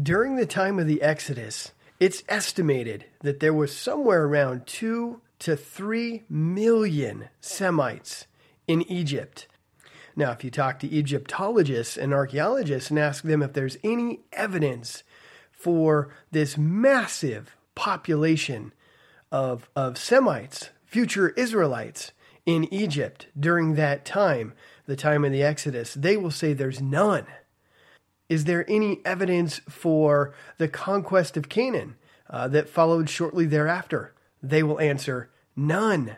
During the time of the Exodus, it's estimated that there was somewhere around 2 to 3 million Semites in Egypt. Now, if you talk to Egyptologists and archaeologists and ask them if there's any evidence for this massive population of, of Semites, future Israelites in Egypt during that time, the time of the Exodus, they will say there's none. Is there any evidence for the conquest of Canaan uh, that followed shortly thereafter? They will answer none.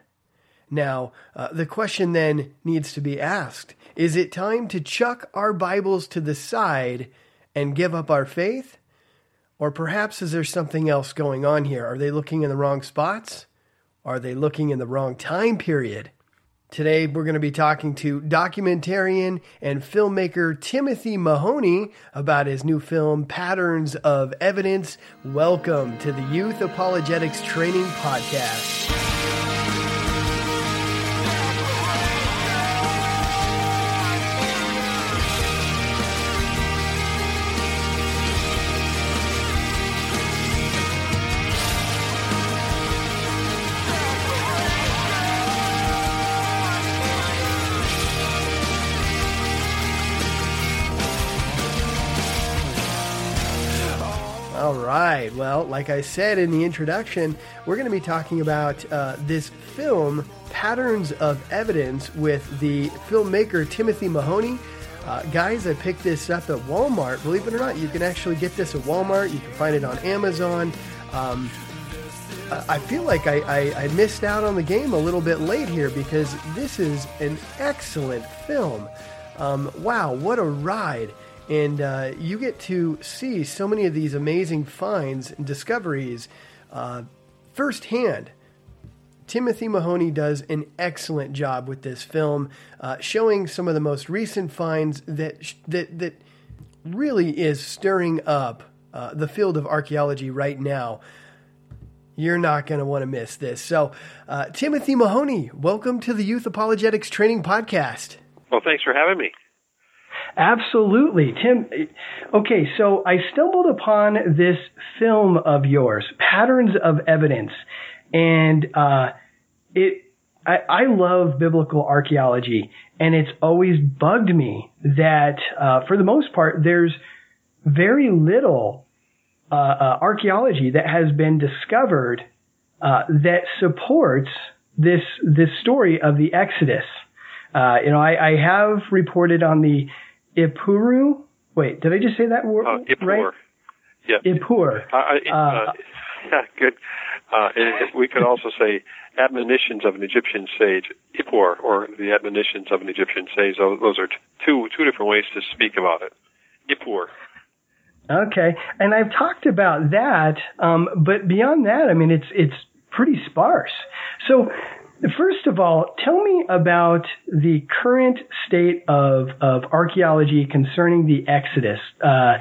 Now, uh, the question then needs to be asked Is it time to chuck our Bibles to the side and give up our faith? Or perhaps is there something else going on here? Are they looking in the wrong spots? Are they looking in the wrong time period? Today, we're going to be talking to documentarian and filmmaker Timothy Mahoney about his new film, Patterns of Evidence. Welcome to the Youth Apologetics Training Podcast. Well, like I said in the introduction, we're going to be talking about uh, this film, Patterns of Evidence, with the filmmaker Timothy Mahoney. Uh, guys, I picked this up at Walmart. Believe it or not, you can actually get this at Walmart. You can find it on Amazon. Um, I feel like I, I, I, missed out on the game a little bit late here because this is an excellent film. Um, wow, what a ride! And uh, you get to see so many of these amazing finds and discoveries uh, firsthand. Timothy Mahoney does an excellent job with this film, uh, showing some of the most recent finds that that that really is stirring up uh, the field of archaeology right now. You're not going to want to miss this. So, uh, Timothy Mahoney, welcome to the Youth Apologetics Training Podcast. Well, thanks for having me. Absolutely. Tim, okay, so I stumbled upon this film of yours, Patterns of Evidence, and uh, it. I, I love biblical archaeology, and it's always bugged me that, uh, for the most part, there's very little uh, uh archaeology that has been discovered uh, that supports this this story of the Exodus. Uh, you know, I, I have reported on the Ipuru. Wait, did I just say that word uh, Ipuwer. right? Yeah. Ipuwer. Uh, uh, uh, yeah, good. Uh, we could also say admonitions of an Egyptian sage, Ipuwer, or the admonitions of an Egyptian sage. Those are two two different ways to speak about it. Ipuwer. Okay, and I've talked about that, um, but beyond that, I mean, it's it's pretty sparse. So First of all, tell me about the current state of, of archaeology concerning the Exodus. Uh,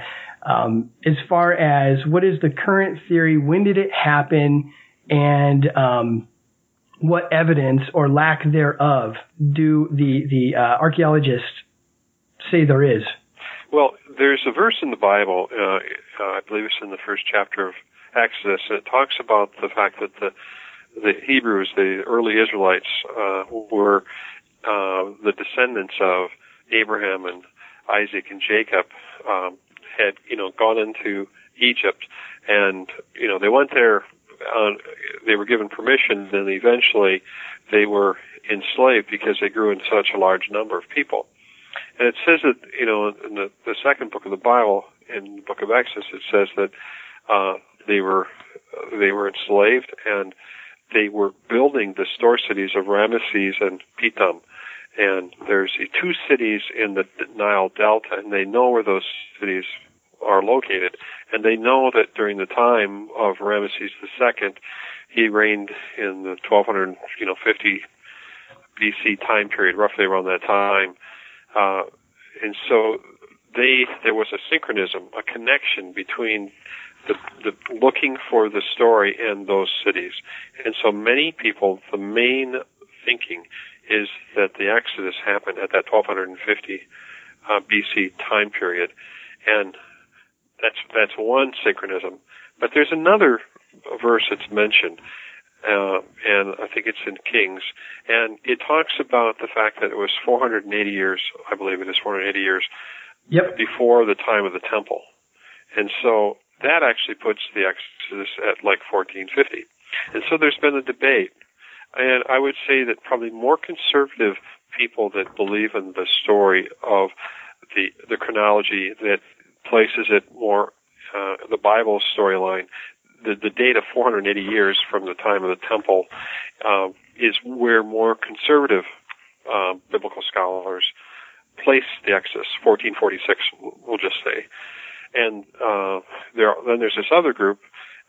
um, as far as what is the current theory, when did it happen, and um, what evidence or lack thereof do the the uh, archaeologists say there is? Well, there's a verse in the Bible, uh, uh I believe it's in the first chapter of Exodus, it talks about the fact that the the Hebrews, the early Israelites, uh, were uh, the descendants of Abraham and Isaac and Jacob, um, had you know gone into Egypt, and you know they went there. On, they were given permission, and eventually they were enslaved because they grew in such a large number of people. And it says that you know in the, the second book of the Bible, in the book of Exodus, it says that uh, they were they were enslaved and they were building the store cities of Ramesses and Pithom. And there's two cities in the Nile Delta, and they know where those cities are located. And they know that during the time of Ramesses II, he reigned in the 1200, you know, 50 BC time period, roughly around that time. Uh, and so they, there was a synchronism, a connection between the, the looking for the story in those cities. And so many people, the main thinking is that the Exodus happened at that 1250 uh, BC time period. And that's that's one synchronism. But there's another verse that's mentioned, uh, and I think it's in Kings, and it talks about the fact that it was 480 years, I believe it is 480 years, yep. before the time of the temple, and so that actually puts the Exodus at like 1450. And so there's been a debate, and I would say that probably more conservative people that believe in the story of the the chronology that places it more uh, the Bible storyline. The, the date of 480 years from the time of the temple uh, is where more conservative uh, biblical scholars place the Exodus, 1446, we'll just say. And uh, there, then there's this other group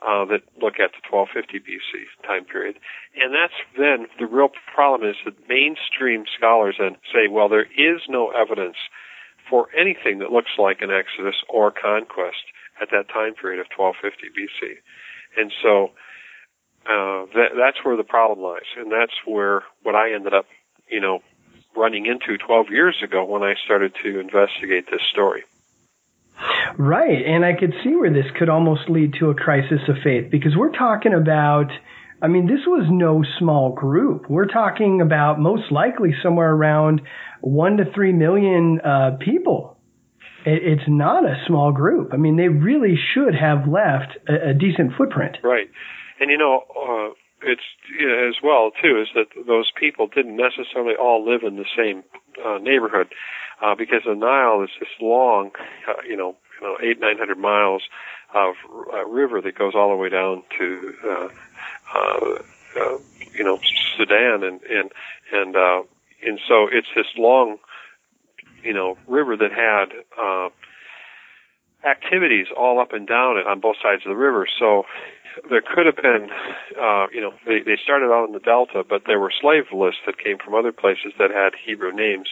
uh, that look at the 1250 BC time period. And that's then the real problem is that mainstream scholars then say, well, there is no evidence for anything that looks like an Exodus or conquest at that time period of 1250 BC. And so uh, that, that's where the problem lies, and that's where what I ended up, you know, running into 12 years ago when I started to investigate this story. Right, and I could see where this could almost lead to a crisis of faith because we're talking about. I mean, this was no small group. We're talking about most likely somewhere around one to three million uh, people. It, it's not a small group. I mean, they really should have left a, a decent footprint. Right, and you know, uh, it's you know, as well too is that those people didn't necessarily all live in the same uh, neighborhood uh, because the Nile is this long, uh, you know, you know, eight nine hundred miles of uh, river that goes all the way down to, uh, uh, uh, you know, Sudan, and and and uh, and so it's this long, you know, river that had. Uh, activities all up and down it on both sides of the river. So there could have been, uh, you know, they, they started out in the Delta, but there were slave lists that came from other places that had Hebrew names.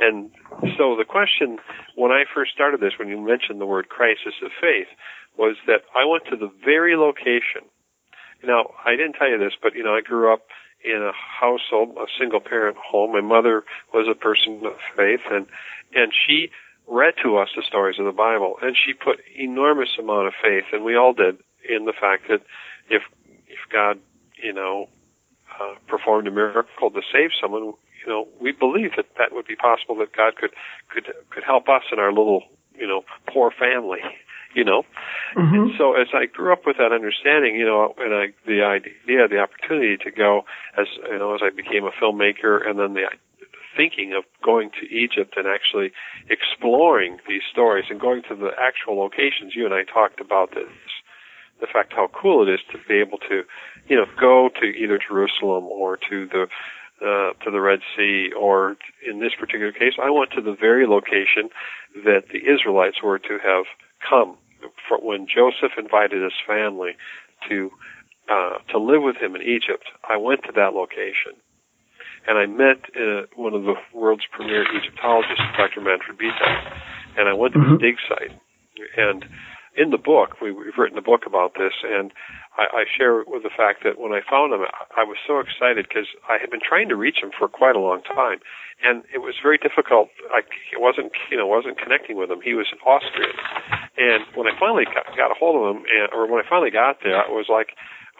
And so the question, when I first started this, when you mentioned the word crisis of faith, was that I went to the very location. Now, I didn't tell you this, but, you know, I grew up in a household, a single parent home. My mother was a person of faith and, and she read to us the stories of the Bible and she put enormous amount of faith and we all did in the fact that if if God, you know, uh, performed a miracle to save someone, you know, we believe that that would be possible. That God could could could help us in our little, you know, poor family. You know, mm-hmm. and so as I grew up with that understanding, you know, and I the idea, the opportunity to go as you know, as I became a filmmaker, and then the thinking of going to Egypt and actually exploring these stories and going to the actual locations. You and I talked about this the fact how cool it is to be able to, you know, go to either Jerusalem or to the uh, to the Red Sea, or in this particular case, I went to the very location that the Israelites were to have come when Joseph invited his family to uh, to live with him in Egypt. I went to that location, and I met uh, one of the world's premier Egyptologists, Dr. Manfred Bietak, and I went to mm-hmm. the dig site, and in the book, we, have written a book about this, and I, I share with the fact that when I found him, I, I was so excited because I had been trying to reach him for quite a long time, and it was very difficult. I it wasn't, you know, wasn't connecting with him. He was Austrian, and when I finally got, got a hold of him, and, or when I finally got there, it was like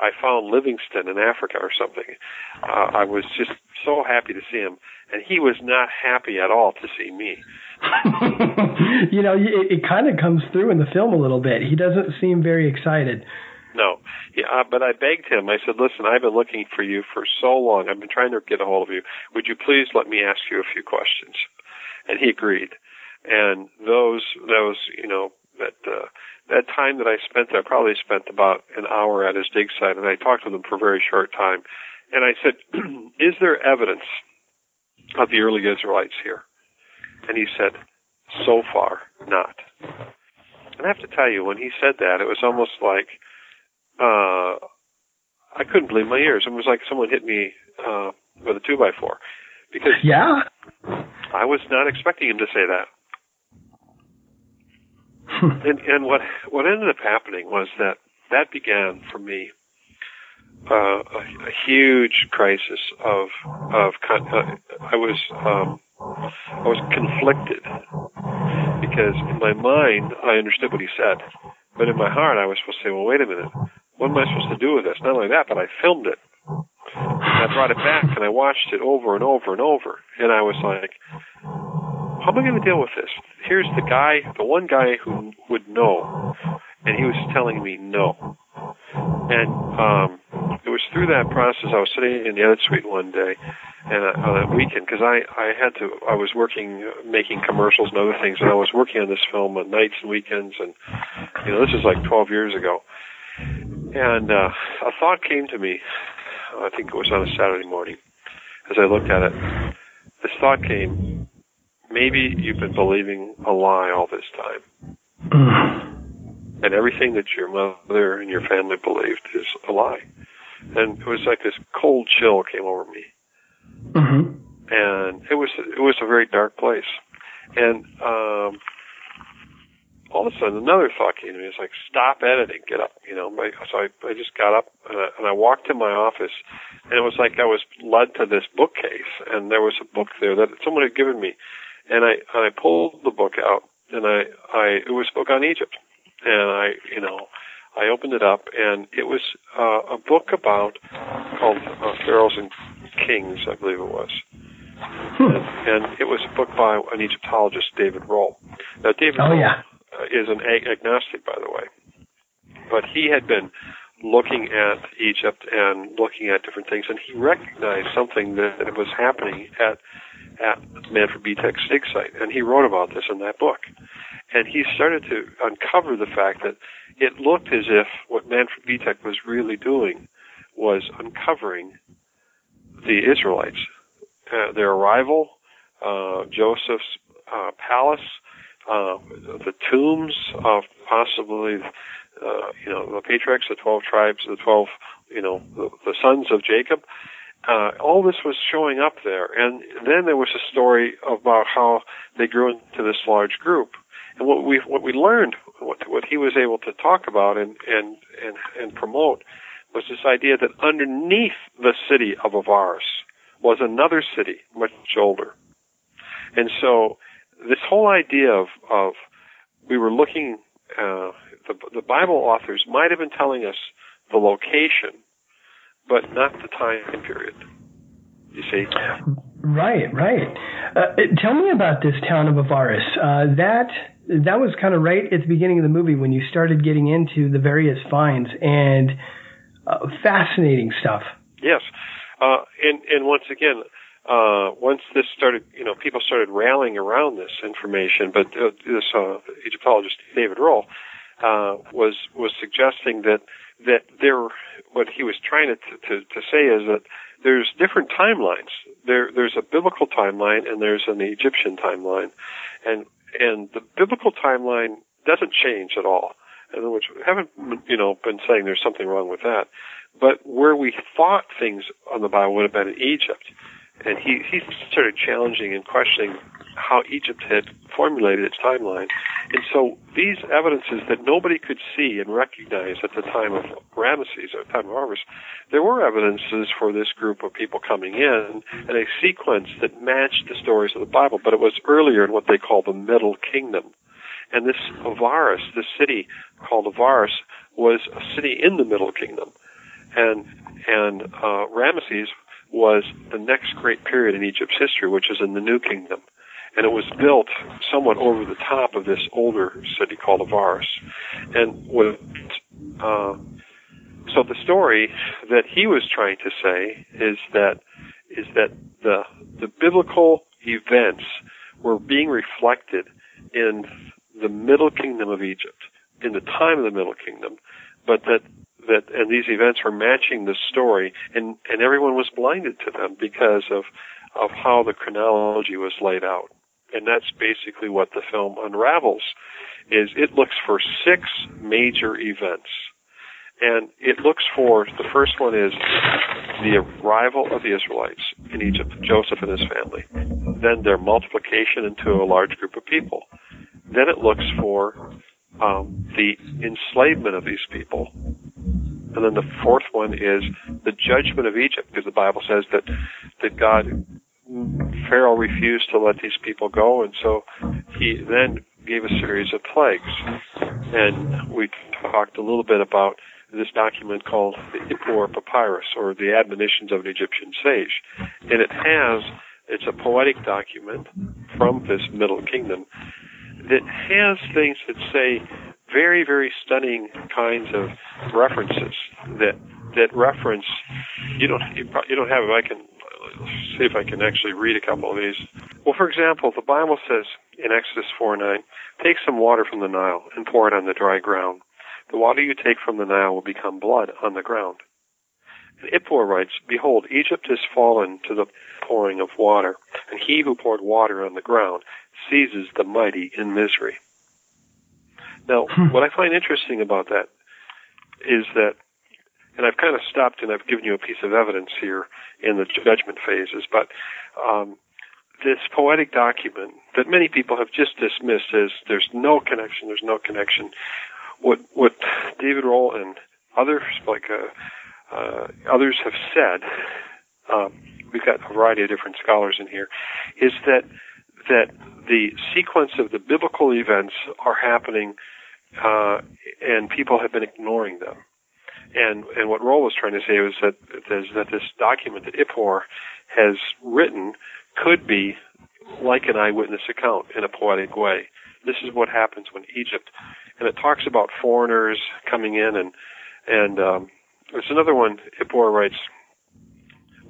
I found Livingstone in Africa or something. Uh, I was just so happy to see him, and he was not happy at all to see me. you know, it, it kind of comes through in the film a little bit. He doesn't seem very excited. No, yeah, uh, but I begged him. I said, "Listen, I've been looking for you for so long. I've been trying to get a hold of you. Would you please let me ask you a few questions?" And he agreed. And those, those, you know, that uh, that time that I spent there, I probably spent about an hour at his dig site, and I talked with him for a very short time. And I said, "Is there evidence of the early Israelites here?" And he said, so far, not. And I have to tell you, when he said that, it was almost like, uh, I couldn't believe my ears. It was like someone hit me, uh, with a two by four. Because yeah, I was not expecting him to say that. and, and what what ended up happening was that that began for me uh, a, a huge crisis of of con- uh, I was um, I was conflicted because in my mind I understood what he said, but in my heart I was supposed to say, well, wait a minute, what am I supposed to do with this? Not only that, but I filmed it. And I brought it back and I watched it over and over and over, and I was like, how am I going to deal with this? Here's the guy, the one guy who would know, and he was telling me no. And um, it was through that process. I was sitting in the edit suite one day, and uh, on a weekend, because I I had to. I was working, uh, making commercials and other things, and I was working on this film on nights and weekends, and you know this is like 12 years ago. And uh, a thought came to me. I think it was on a Saturday morning. As I looked at it, this thought came: maybe you've been believing a lie all this time and everything that your mother and your family believed is a lie. And it was like this cold chill came over me, Mm-hmm. and it was it was a very dark place. And um, all of a sudden, another thought came to me. It's like, stop editing, get up. You know, my, so I I just got up and I, and I walked to my office, and it was like I was led to this bookcase, and there was a book there that someone had given me, and I and I pulled the book out, and I I it was a book on Egypt and I, you know, I opened it up, and it was uh, a book about called uh, Pharaohs and Kings, I believe it was, and, and it was a book by an Egyptologist, David Rohl. Now, David Oh Rohl yeah. uh, is an ag- agnostic, by the way, but he had been looking at Egypt and looking at different things, and he recognized something that was happening at at Manfred Bietak's dig site, and he wrote about this in that book. And he started to uncover the fact that it looked as if what Manfred Bietak was really doing was uncovering the Israelites, uh, their arrival, uh, Joseph's uh, palace, uh, the tombs of possibly, uh, you know, the patriarchs, the twelve tribes, the twelve, you know, the, the sons of Jacob. Uh, all this was showing up there, and then there was a story about how they grew into this large group. And what we what we learned, what what he was able to talk about and and and and promote, was this idea that underneath the city of Avaris was another city much older. And so this whole idea of, of we were looking, uh, the, the Bible authors might have been telling us the location, but not the time period. You see? Right, right. Uh, tell me about this town of Avaris. Uh, that that was kind of right at the beginning of the movie when you started getting into the various finds and uh, fascinating stuff. Yes, uh, and and once again, uh, once this started, you know, people started rallying around this information. But uh, this uh, Egyptologist David Rohl uh, was was suggesting that that there, what he was trying to, to to say is that there's different timelines. There there's a biblical timeline and there's an Egyptian timeline, and and the biblical timeline doesn't change at all. And which we haven't you know been saying there's something wrong with that, but where we thought things on the Bible would have been in Egypt, and he he started challenging and questioning how Egypt had formulated its timeline, and so these evidences that nobody could see and recognize at the time of Ramesses, the time of harvest, there were evidences for this group of people coming in and a sequence that matched the stories of the Bible, but it was earlier in what they call the Middle Kingdom. And this Avaris, this city called Avaris, was a city in the Middle Kingdom. And, and, uh, Ramesses was the next great period in Egypt's history, which is in the New Kingdom. And it was built somewhat over the top of this older city called Avaris. And uh, so the story that he was trying to say is that, is that the, the biblical events were being reflected in the Middle Kingdom of Egypt, in the time of the Middle Kingdom, but that that and these events were matching the story, and and everyone was blinded to them because of of how the chronology was laid out, and that's basically what the film unravels. Is it looks for six major events, and it looks for the first one is the arrival of the Israelites in Egypt, Joseph and his family, then their multiplication into a large group of people. Then it looks for um, the enslavement of these people. And then the fourth one is the judgment of Egypt, because the Bible says that that God Pharaoh refused to let these people go, and so he then gave a series of plagues. And we talked a little bit about this document called the Ipuwer Papyrus, or the Admonitions of an Egyptian Sage. And it has, it's a poetic document from this Middle Kingdom that has things that say very, very stunning kinds of references that that reference you don't you, you don't have. I can see if I can actually read a couple of these. Well, for example, the Bible says in Exodus 4 9, take some water from the Nile and pour it on the dry ground. The water you take from the Nile will become blood on the ground. And Ipuwer writes, Behold, Egypt has fallen to the pouring of water, and he who poured water on the ground seizes the mighty in misery. Now, hmm. what I find interesting about that is that, and I've kind of stopped and I've given you a piece of evidence here in the judgment phases, but um, this poetic document that many people have just dismissed as there's no connection, there's no connection. What what David Rohl and others like uh, uh, others have said, um, we've got a variety of different scholars in here, is that that the sequence of the biblical events are happening, uh, and people have been ignoring them. And and what Rohl was trying to say was that that this document that Ipuwer has written could be like an eyewitness account in a poetic way. This is what happens when Egypt, and it talks about foreigners coming in, and and um, there's another one. Ipuwer writes.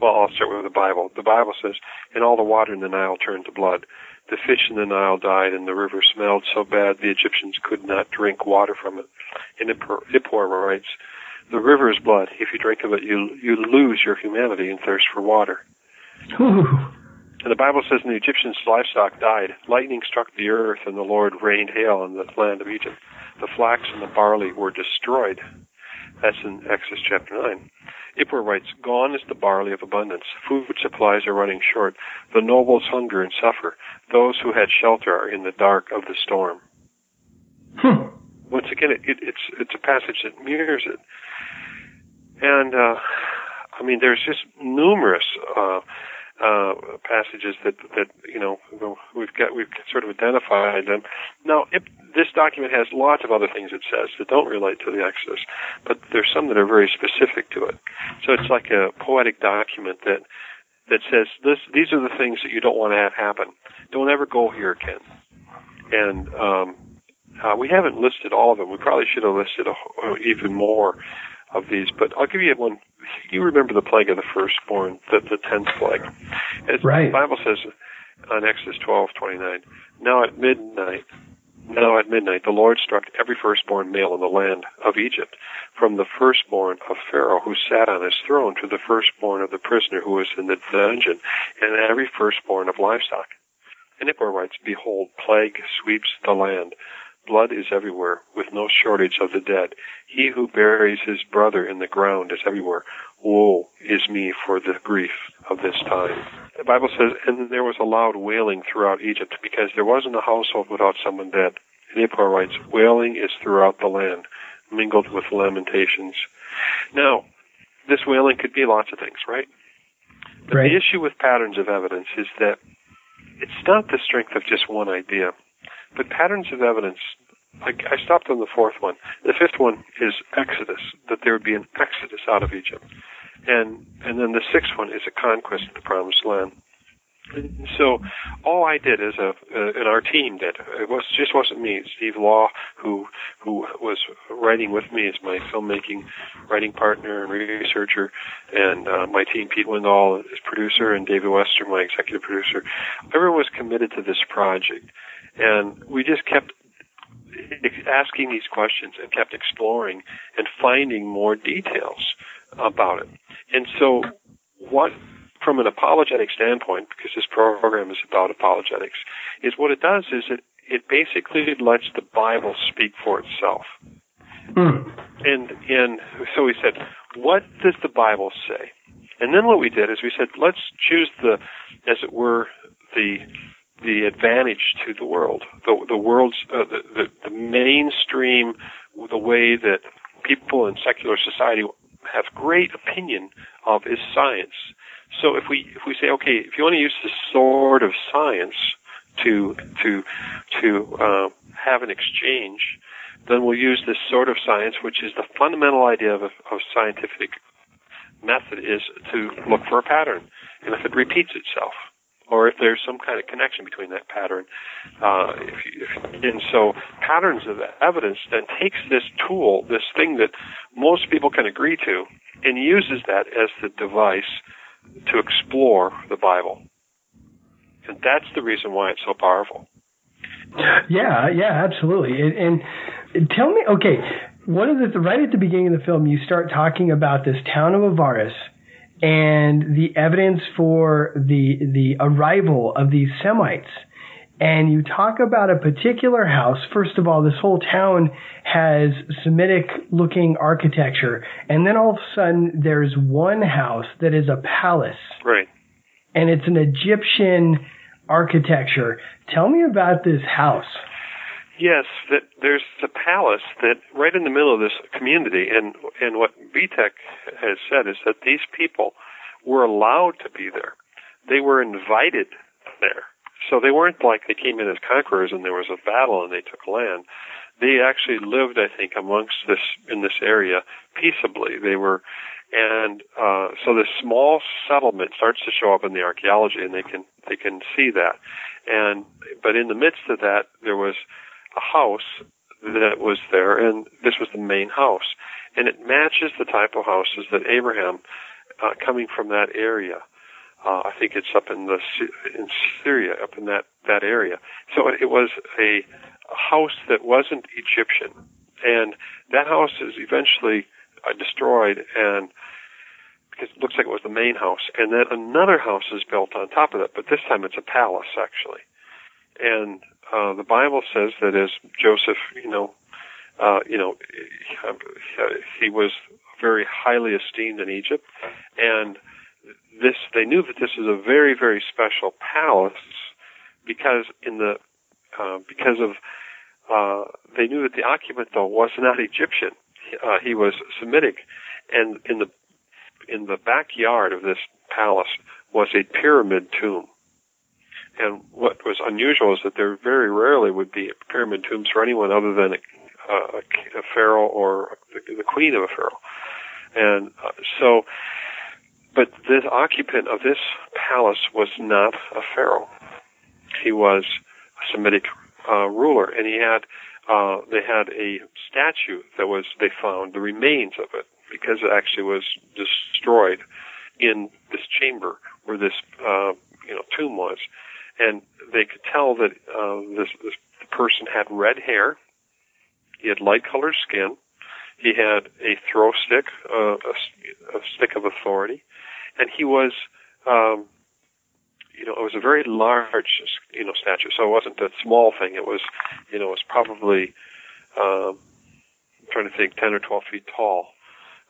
Well, I'll start with the Bible. The Bible says, "And all the water in the Nile turned to blood." The fish in the Nile died, and the river smelled so bad the Egyptians could not drink water from it. And Ippur writes, The river is blood. If you drink of it, you, you lose your humanity and thirst for water. And the Bible says, And the Egyptians' livestock died. Lightning struck the earth, and the Lord rained hail on the land of Egypt. The flax and the barley were destroyed. That's in Exodus chapter 9. Ipuwer writes, Gone is the barley of abundance. Food supplies are running short. The nobles hunger and suffer. Those who had shelter are in the dark of the storm. Hmm. Once again, it, it, it's it's a passage that mirrors it. And uh, I mean, there's just numerous uh, uh, passages that that you know we've got we've sort of identified them. Now, it, this document has lots of other things it says that don't relate to the Exodus, but there's some that are very specific to it. So it's like a poetic document that that says this these are the things that you don't want to have happen. Don't ever go here again. And um, uh, we haven't listed all of them. We probably should have listed a, even more of these, but I'll give you one you remember the plague of the firstborn, the, the tenth plague. Right. The Bible says on Exodus twelve twenty nine. Now at midnight, now at midnight, the Lord struck every firstborn male in the land of Egypt, from the firstborn of Pharaoh who sat on his throne to the firstborn of the prisoner who was in the dungeon, and every firstborn of livestock. And Ipuwer writes, Behold, plague sweeps the land. Blood is everywhere, with no shortage of the dead. He who buries his brother in the ground is everywhere. Woe is me for the grief of this time. The Bible says, and there was a loud wailing throughout Egypt because there wasn't a household without someone dead. And Ipuwer writes, wailing is throughout the land, mingled with lamentations. Now, this wailing could be lots of things, right? But right. the issue with patterns of evidence is that it's not the strength of just one idea. But patterns of evidence, I stopped on the fourth one. The fifth one is Exodus, that there would be an Exodus out of Egypt. And, and then the sixth one is a conquest of the promised land. And so all I did as a uh, and our team did it was just wasn't me. Steve Law, who who was writing with me as my filmmaking writing partner and researcher, and uh, my team Pete Wendall as producer and David Wester, my executive producer. Everyone was committed to this project, and we just kept asking these questions and kept exploring and finding more details about it. And so, what, from an apologetic standpoint, because this program is about apologetics, is what it does is it, it basically lets the Bible speak for itself. Mm. And, and so we said, what does the Bible say? And then what we did is we said, let's choose the, as it were, the the advantage to the world. The, the world's uh, the, the, the mainstream, the way that people in secular society have great opinion of is science. So if we if we say okay, if you want to use the sword of science to to to uh, have an exchange, then we'll use this sword of science, which is the fundamental idea of, of scientific method is to look for a pattern, and if it repeats itself, or if there's some kind of connection between that pattern. Uh, if you, if, and so patterns of evidence then takes this tool, this thing that most people can agree to, and uses that as the device to explore the Bible. And that's the reason why it's so powerful. Yeah, yeah, absolutely. And, and tell me, okay, one of the right at the beginning of the film, you start talking about this town of Avaris and the evidence for the the arrival of these Semites. And you talk about a particular house. First of all, this whole town has Semitic looking architecture. And then all of a sudden, there's one house that is a palace. Right. And it's an Egyptian architecture. Tell me about this house. Yes, that there's a palace that right in the middle of this community, and and what Bietak has said is that these people were allowed to be there. They were invited there, so they weren't like they came in as conquerors and there was a battle and they took land. They actually lived, I think, amongst this in this area peaceably. They were, and uh, so this small settlement starts to show up in the archaeology, and they can they can see that. And but in the midst of that, there was a house that was there, and this was the main house, and it matches the type of houses that Abraham, uh, coming from that area, uh, I think it's up in the in Syria, up in that that area. So it was a, house that wasn't Egyptian, and that house is eventually uh, destroyed, and because it looks like it was the main house, and then another house is built on top of it, but this time it's a palace actually, and uh, the Bible says that as Joseph, you know, uh, you know, he was very highly esteemed in Egypt, and this they knew that this was a very very special palace because in the uh, because of uh, they knew that the occupant though was not Egyptian, uh, he was Semitic, and in the in the backyard of this palace was a pyramid tomb. And what was unusual is that there very rarely would be pyramid tombs for anyone other than a, a, a pharaoh or the, the, queen of a pharaoh. And uh, so, but this occupant of this palace was not a pharaoh. He was a Semitic uh, ruler, and he had uh, they had a statue that was they found the remains of it because it actually was destroyed in this chamber where this uh, you know tomb was and they could tell that uh, this, this person had red hair. He had light colored skin. He had a throw stick, uh, a, a stick of authority, and he was, um, you know, it was a very large, you know, statue. So it wasn't a small thing. It was, you know, it was probably, um, I'm trying to think, ten or twelve feet tall.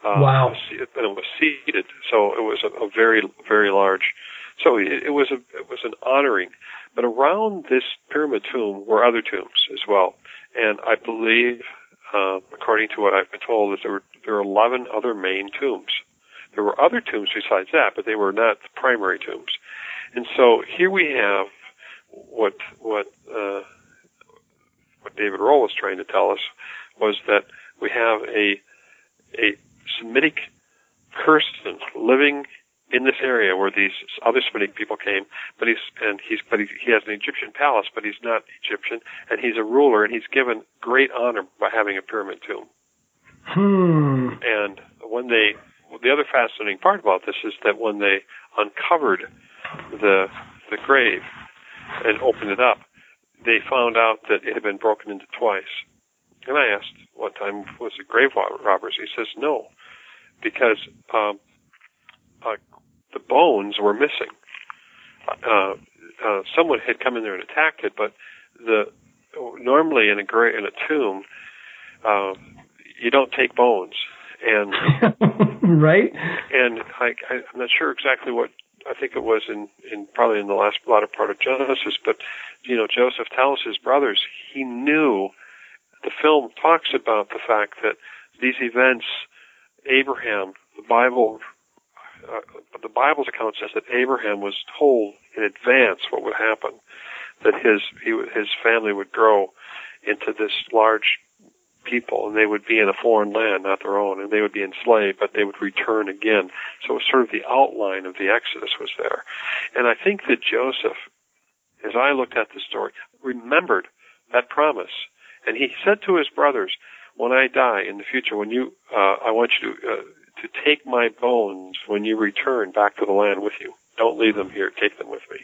Uh, wow. And it was seated, so it was a, a very, very large so it, it was a it was an honoring. But around this pyramid tomb were other tombs as well, and I believe, uh, according to what I've been told, that there were there were eleven other main tombs. There were other tombs besides that, but they were not the primary tombs. And so here we have what what uh, what David Rohl was trying to tell us was that we have a a Semitic person living in this area where these other Semitic people came, but he's and he's but he, he has an Egyptian palace, but he's not Egyptian, and he's a ruler, and he's given great honor by having a pyramid tomb. Hmm. And when they, the other fascinating part about this is that when they uncovered the the grave and opened it up, they found out that it had been broken into twice. And I asked one time, was it grave robbers? He says no, because um, uh, the bones were missing. Uh, uh, someone had come in there and attacked it, but the normally in a gra- in a tomb, uh, you don't take bones, and right. And I, I, I'm not sure exactly what I think it was in, in probably in the last latter part of Genesis, but you know, Joseph tells his brothers he knew. The film talks about the fact that these events, Abraham, the Bible uh, the Bible's account says that Abraham was told in advance what would happen, that his he, his family would grow into this large people, and they would be in a foreign land, not their own, and they would be enslaved, but they would return again. So it was sort of the outline of the Exodus was there, and I think that Joseph, as I looked at the story, remembered that promise, and he said to his brothers, "When I die in the future, when you, uh, I want you to." Uh, to take my bones when you return back to the land with you. Don't leave them here. Take them with me.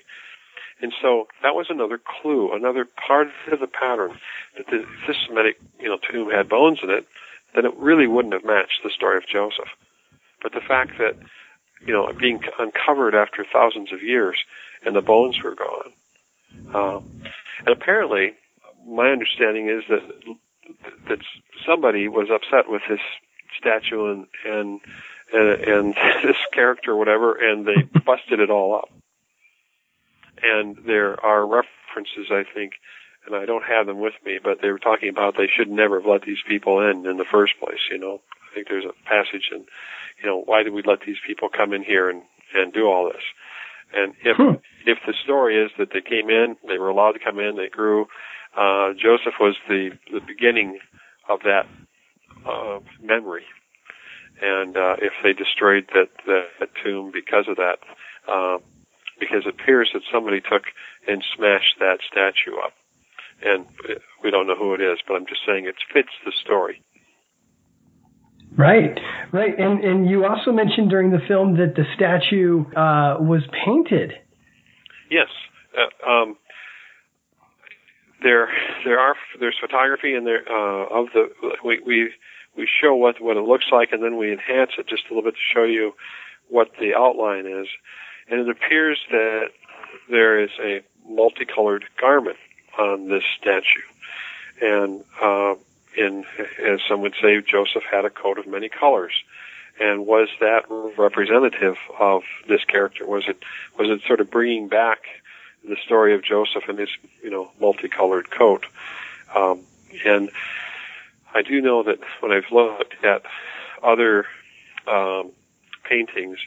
And so that was another clue, another part of the pattern that the, if this Semitic, you know, tomb had bones in it, then it really wouldn't have matched the story of Joseph. But the fact that, you know, being uncovered after thousands of years and the bones were gone. Um, and apparently, my understanding is that that somebody was upset with this statue and and and, and this character, or whatever, and they busted it all up and there are references, I think, and I don't have them with me, but they were talking about they should never have let these people in in the first place. You know, I think there's a passage in, you know, why did we let these people come in here and and do all this? And if hmm. if the story is that they came in, they were allowed to come in, they grew. Uh, Joseph was the the beginning of that uh, memory, and uh, if they destroyed that, that that tomb because of that, uh, because it appears that somebody took and smashed that statue up. And we don't know who it is, but I'm just saying it fits the story. Right, right, and and you also mentioned during the film that the statue uh, was painted. Yes, uh, um, there there are there's photography in there uh, of the we we we show what what it looks like, and then we enhance it just a little bit to show you what the outline is and it appears that there is a multicolored garment on this statue. And uh, in, as some would say, Joseph had a coat of many colors. And was that representative of this character? Was it was it sort of bringing back the story of Joseph and his you know multicolored coat? Um, and I do know that when I've looked at other um, paintings,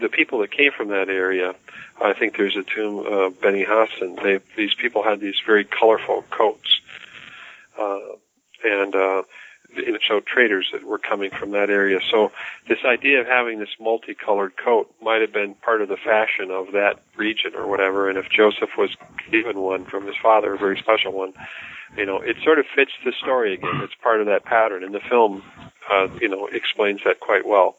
the people that came from that area, I think there's a tomb, uh, Beni Hassan. They these people had these very colorful coats, uh, and uh, it showed traders that were coming from that area. So this idea of having this multicolored coat might have been part of the fashion of that region or whatever. And if Joseph was given one from his father, a very special one, you know, it sort of fits the story again. It's part of that pattern, and the film, uh, you know, explains that quite well.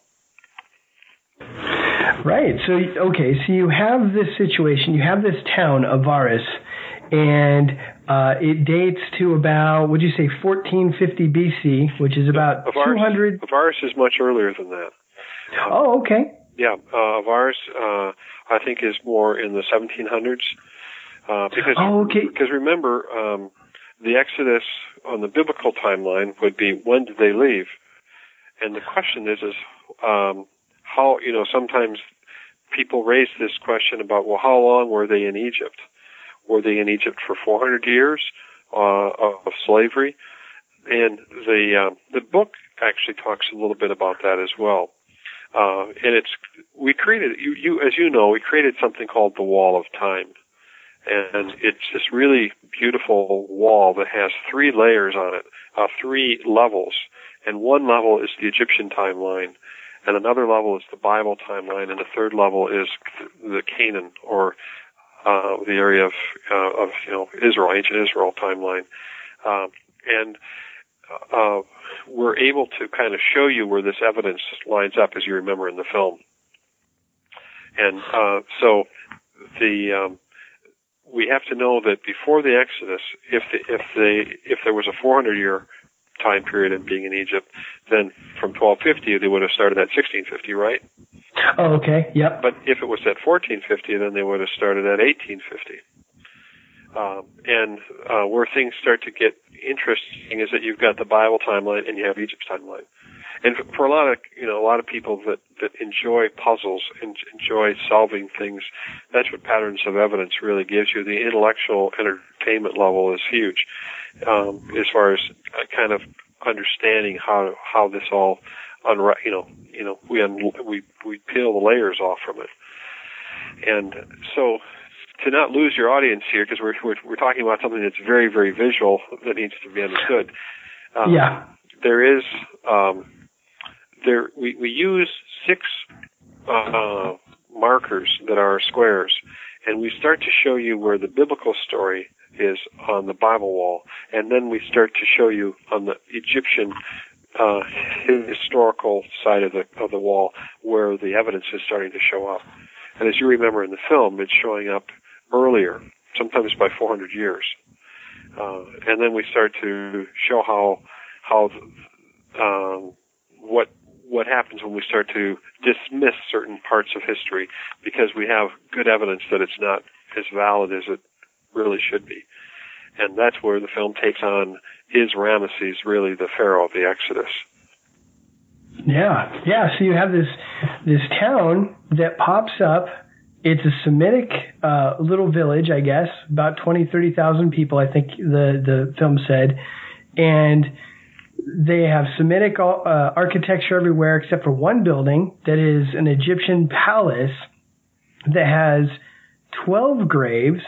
Right. So okay. So you have this situation. You have this town Avaris, and uh, it dates to about would you say 1450 BC, which is about Avaris, 200. Avaris is much earlier than that. Oh, okay. Yeah, uh, Avaris, uh, I think, is more in the 1700s. Uh, because oh, okay. because remember, um, the Exodus on the biblical timeline would be when did they leave, and the question is is um, how, you know, sometimes people raise this question about, well, how long were they in Egypt? Were they in Egypt for 400 years uh, of slavery? And the uh, the book actually talks a little bit about that as well. Uh, and it's we created you, you as you know we created something called the Wall of Time, and it's this really beautiful wall that has three layers on it, uh, three levels, and one level is the Egyptian timeline, and another level is the Bible timeline, and the third level is the Canaan or uh, the area of uh, of you know Israel, ancient Israel timeline, um, and uh, we're able to kind of show you where this evidence lines up, as you remember in the film. And uh, so the um, we have to know that before the Exodus, if the, if they if there was a 400 year time period in being in Egypt, then from 1250 they would have started at 1650, right? Oh, okay. Yep. But if it was at 1450, then they would have started at 1850. Um, and uh, where things start to get interesting is that you've got the Bible timeline and you have Egypt's timeline. And for a lot of you know a lot of people that that enjoy puzzles and enjoy solving things, that's what patterns of evidence really gives you. The intellectual entertainment level is huge um, as far as uh, kind of understanding how how this all unra- you know you know we un- we we peel the layers off from it, and so to not lose your audience here because we're, we're we're talking about something that's very very visual that needs to be understood. Um, yeah, there is um, there we we use six uh, markers that are squares, and we start to show you where the biblical story is on the Bible wall, and then we start to show you on the Egyptian uh, historical side of the of the wall where the evidence is starting to show up. And as you remember in the film, it's showing up earlier, sometimes by 400 years. Uh, and then we start to show how how um, what what happens when we start to dismiss certain parts of history because we have good evidence that it's not as valid as it really should be. And that's where the film takes on is Ramesses really the pharaoh of the Exodus? Yeah, yeah. So you have this this town that pops up. It's a Semitic uh, little village, I guess, about 20, 30,000 people, I think the, the film said. And they have Semitic uh, architecture everywhere except for one building that is an Egyptian palace that has 12 graves.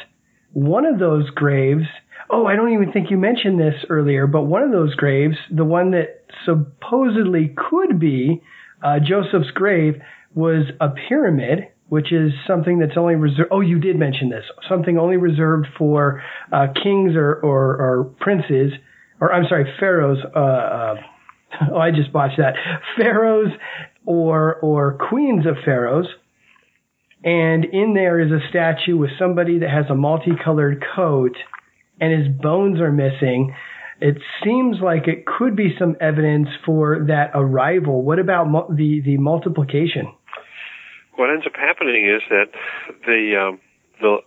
One of those graves Oh, I don't even think you mentioned this earlier, but one of those graves, the one that supposedly could be uh, Joseph's grave, was a pyramid, which is something that's only reserved. Oh, you did mention this. Something only reserved for uh, kings or, or, or, princes, or I'm sorry, pharaohs. Uh, uh oh, I just botched that. Pharaohs or or queens of pharaohs. And in there is a statue with somebody that has a multicolored coat and his bones are missing. It seems like it could be some evidence for that arrival. What about mu- the the multiplication? What ends up happening is that the um, the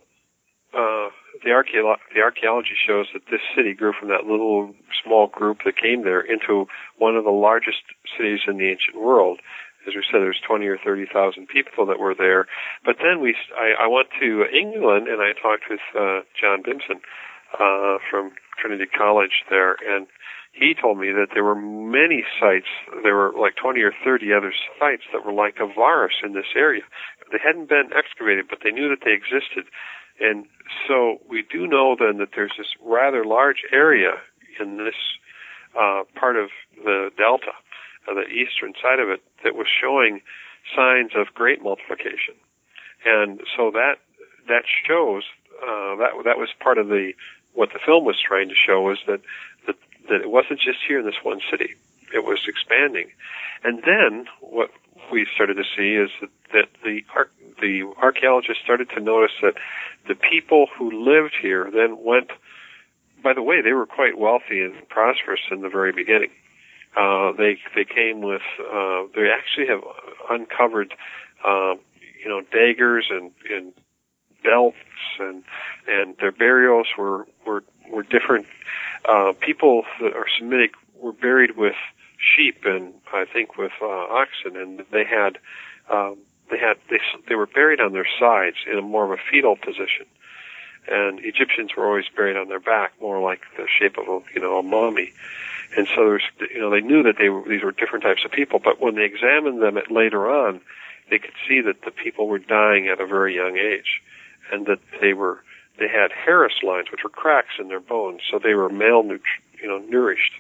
uh, the, archeolo- the archaeology shows that this city grew from that little small group that came there into one of the largest cities in the ancient world. As we said, there's 20 or 30,000 people that were there. But then we, I, I went to England and I talked with uh, John Bimson, uh, from Trinity College there, and he told me that there were many sites. There were like 20 or 30 other sites that were like Avaris in this area. They hadn't been excavated, but they knew that they existed. And so we do know then that there's this rather large area in this uh, part of the delta, uh, the eastern side of it, that was showing signs of great multiplication. And so that that shows uh, that that was part of the what the film was trying to show was that, that, that it wasn't just here in this one city. It was expanding. And then what we started to see is that, that the, the archaeologists started to notice that the people who lived here then went, by the way, they were quite wealthy and prosperous in the very beginning. Uh, they, they came with, uh, they actually have uncovered, uh, you know, daggers and, and belts and and their burials were were were different. Uh, people that are Semitic were buried with sheep and I think with uh, oxen, and they had um, they had they they were buried on their sides in a more of a fetal position, and Egyptians were always buried on their back, more like the shape of a you know a mummy. And so there's you know they knew that they were these were different types of people, but when they examined them at, later on, they could see that the people were dying at a very young age and that they were they had Harris lines, which were cracks in their bones, so they were malnourished, you know, nourished,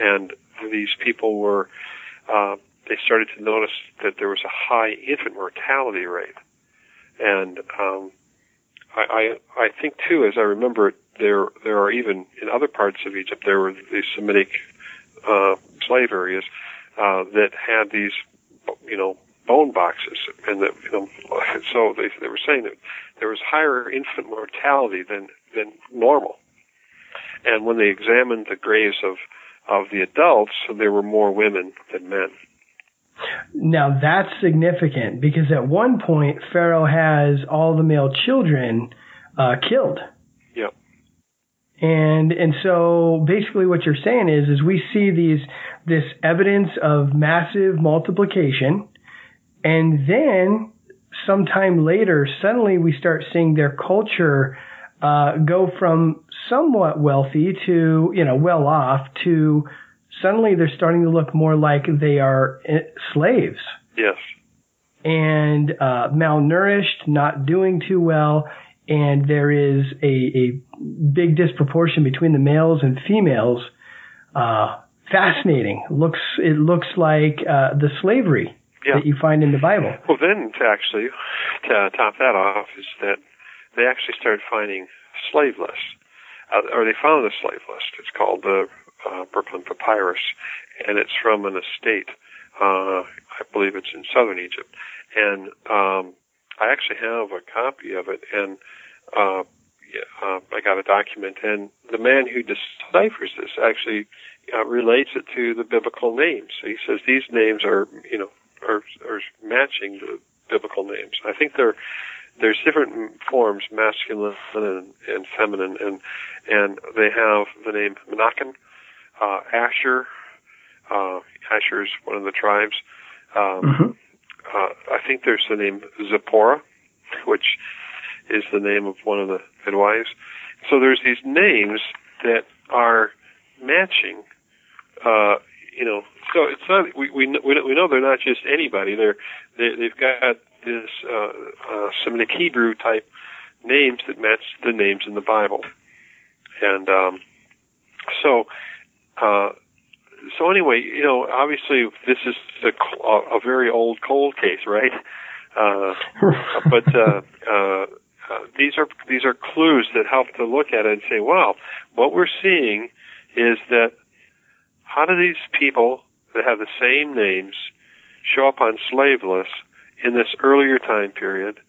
and these people were. Uh, they started to notice that there was a high infant mortality rate, and um, I, I I think too, as I remember it, there there are even in other parts of Egypt there were these Semitic uh, slave areas uh, that had these, you know, bone boxes, and that you know, so they they were saying that there was higher infant mortality than than normal. And when they examined the graves of of the adults, so there were more women than men. Now that's significant because at one point Pharaoh has all the male children uh, killed. Yep. And and so basically what you're saying is is we see these this evidence of massive multiplication and then sometime later, suddenly we start seeing their culture uh, go from somewhat wealthy to, you know, well off to suddenly they're starting to look more like they are eh, slaves. Yes. And uh, malnourished, not doing too well, and there is a, a big disproportion between the males and females. Uh, fascinating. Looks it looks like uh, the slavery Yeah. that you find in the Bible. Well, then to actually to top that off is that they actually started finding slave lists, uh, or they found a slave list. It's called the uh, Brooklyn Papyrus, and it's from an estate. Uh, I believe it's in southern Egypt, and um, I actually have a copy of it, and uh, uh, I got a document, and the man who deciphers this actually uh, relates it to the biblical names. So he says these names are, you know, are, are matching the biblical names. I think they're there's different forms, masculine and, and feminine, and and they have the name Menachem, uh, Asher. Uh, Asher is one of the tribes. Um, hmm uh, I think there's the name Zipporah, which is the name of one of the midwives. So there's these names that are matching. Uh, you know, so it's not we we kn- we know- we know they're not just anybody. They're they, they've got this uh, uh, Semitic Hebrew type names that match the names in the Bible, and um, so. Uh, so anyway, you know, obviously this is a, a very old cold case, right? Uh, but uh, uh, uh, these are these are clues that help to look at it and say, wow, what we're seeing is that how do these people that have the same names show up on slave lists in this earlier time period?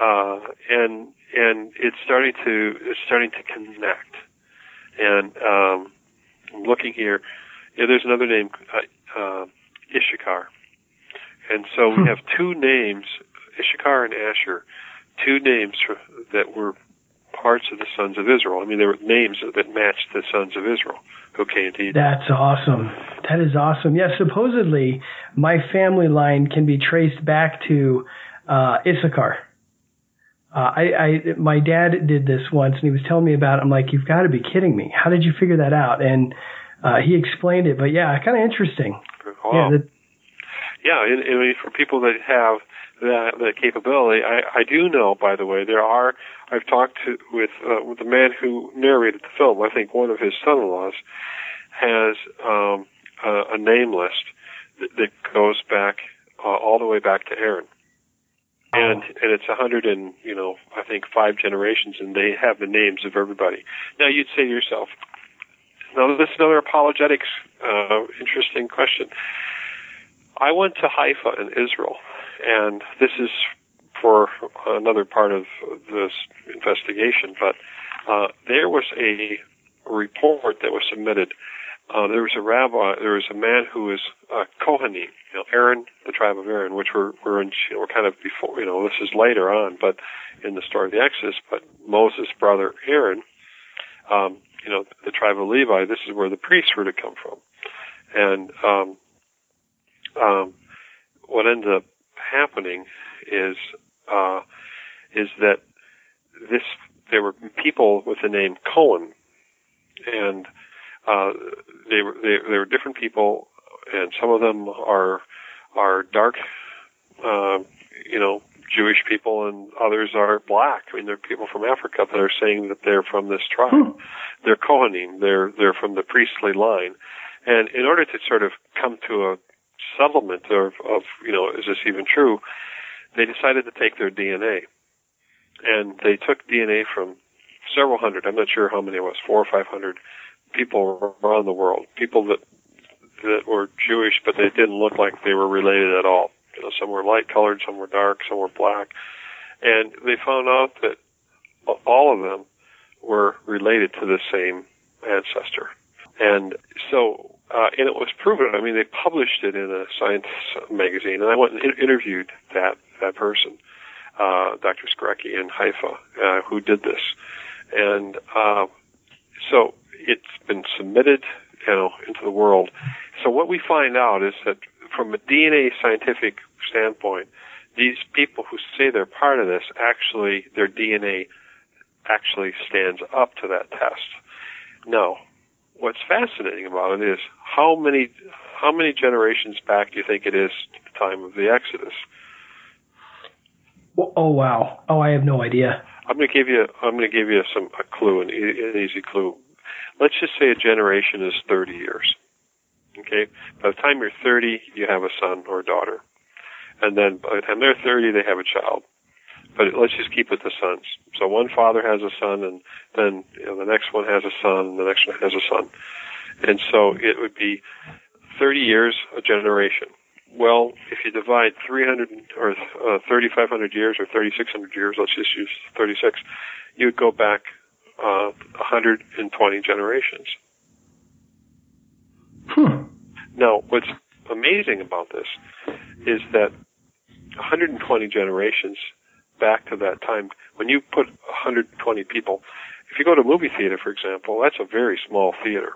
Uh, and and it's starting to it's starting to connect. And um, I'm looking here. Yeah, there's another name, uh, uh, Ishakar. And so we have two names, Ishakar and Asher, two names for, that were parts of the sons of Israel. I mean, there were names that matched the sons of Israel to Egypt. That's awesome. That is awesome. Yeah, supposedly my family line can be traced back to uh, Issachar. Uh, I, I, my dad did this once, and he was telling me about. it. I'm like, you've got to be kidding me. How did you figure that out? And uh, he explained it. But yeah, kind of interesting. Wow. Yeah, that, Yeah, and, and I mean, for people that have that, that capability, I, I do know, by the way, there are. I've talked to, with uh, with the man who narrated the film. I think one of his son-in-laws has um, a, a name list that, that goes back uh, all the way back to Aaron, and and it's a hundred and you know I think five generations, and they have the names of everybody. Now you'd say to yourself, now this is another apologetics uh, interesting question. I went to Haifa in Israel, and this is for another part of this investigation, but uh, there was a report that was submitted. Uh, there was a rabbi, there was a man who was uh, Kohanim, you know, Aaron, the tribe of Aaron, which were, were in, you know, were kind of before, you know, this is later on, but in the story of the Exodus, but Moses' brother Aaron, um, you know, the tribe of Levi, this is where the priests were to come from. And, um, um, what ended up happening is uh, is that this there were people with the name Cohen, and uh, they were they, they were different people, and some of them are are dark, uh, you know, Jewish people, and others are black. I mean, they're people from Africa that are saying that they're from this tribe. Hmm. They're Kohanim. They're they're from the priestly line, and in order to sort of come to a settlement of, of you know, is this even true? They decided to take their DNA, and they took DNA from several hundred. I'm not sure how many it was, four or five hundred people around the world. People that that were Jewish, but they didn't look like they were related at all. You know, some were light colored, some were dark, some were black, and they found out that all of them were related to the same ancestor. And so, uh, and it was proven. I mean, they published it in a science magazine, and I went and interviewed that that person, uh, Dr. Skorecki in Haifa, uh, who did this, and uh, so it's been submitted, you know, into the world. So what we find out is that from a DNA scientific standpoint, these people who say they're part of this actually their DNA actually stands up to that test. Now, what's fascinating about it is how many how many generations back do you think it is to the time of the Exodus? Oh wow! Oh, I have no idea. I'm going to give you I'm going to give you some a clue, an, an easy clue. Let's just say a generation is 30 years. Okay, by the time you're 30, you have a son or a daughter, and then by the time they're 30, they have a child. But let's just keep it the sons. So one father has a son, and then you know, the next one has a son, and the next one has a son, and so it would be 30 years a generation. Well, if you divide 300 or uh, 3,500 years or 3,600 years, let's just use 36, you would go back uh, 120 generations. Hmm. Now, what's amazing about this is that 120 generations back to that time, when you put 120 people, if you go to a movie theater, for example, that's a very small theater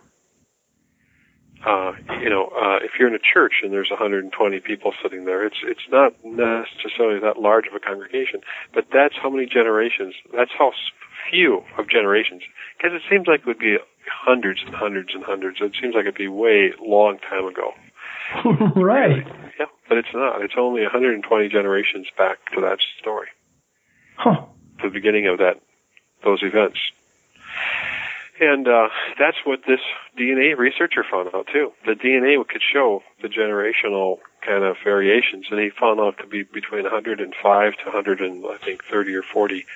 uh, you know, uh, if you're in a church and there's 120 people sitting there, it's it's not necessarily that large of a congregation, but that's how many generations. That's how few of generations. Because it seems like it would be hundreds and hundreds and hundreds. It seems like it'd be way long time ago. right. Yeah, but it's not. It's only 120 generations back to that story. Huh. The beginning of that those events. And uh, that's what this DNA researcher found out too. The DNA could show the generational kind of variations, and he found out to be between 105 to 100 and I think 30 or 40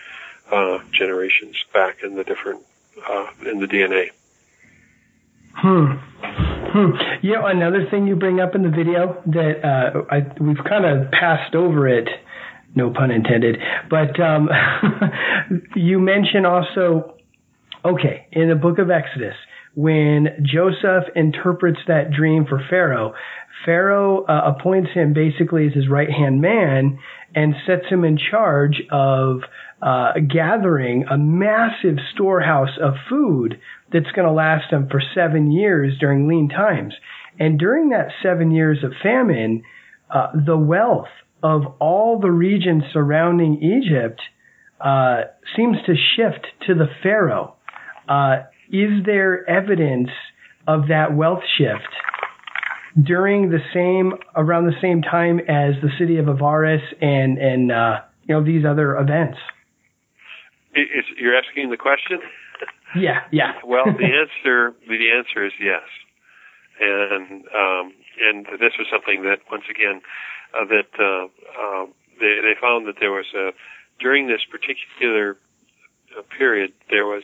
uh, generations back in the different uh, in the DNA. Hmm. Hmm. You know, another thing you bring up in the video that uh, I, we've kind of passed over it, no pun intended, but um, you mention also Okay, in the book of Exodus, when Joseph interprets that dream for Pharaoh, Pharaoh uh, appoints him basically as his right hand man and sets him in charge of uh, gathering a massive storehouse of food that's going to last him for seven years during lean times. And during that seven years of famine, uh, the wealth of all the regions surrounding Egypt uh, seems to shift to the Pharaoh. Uh, is there evidence of that wealth shift during the same around the same time as the city of Avaris and and uh, you know these other events? Is, you're asking the question? Yeah, yeah. well, the answer the answer is yes, and um, and this was something that once again uh, that uh, uh, they they found that there was a during this particular uh, period there was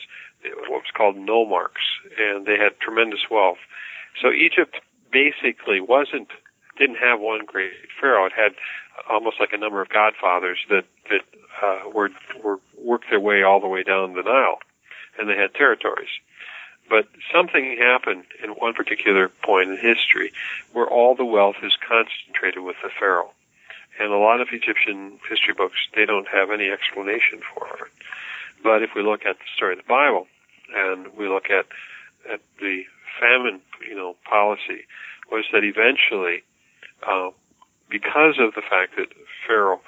what was called nomarchs, and they had tremendous wealth. So Egypt basically wasn't didn't have one great pharaoh. It had almost like a number of godfathers that that uh, were were worked their way all the way down the Nile, and they had territories. But something happened in one particular point in history where all the wealth is concentrated with the pharaoh. And a lot of Egyptian history books, they don't have any explanation for it. But if we look at the story of the Bible and we look at at the famine, you know, policy, was that eventually, uh, because of the fact that Pharaoh,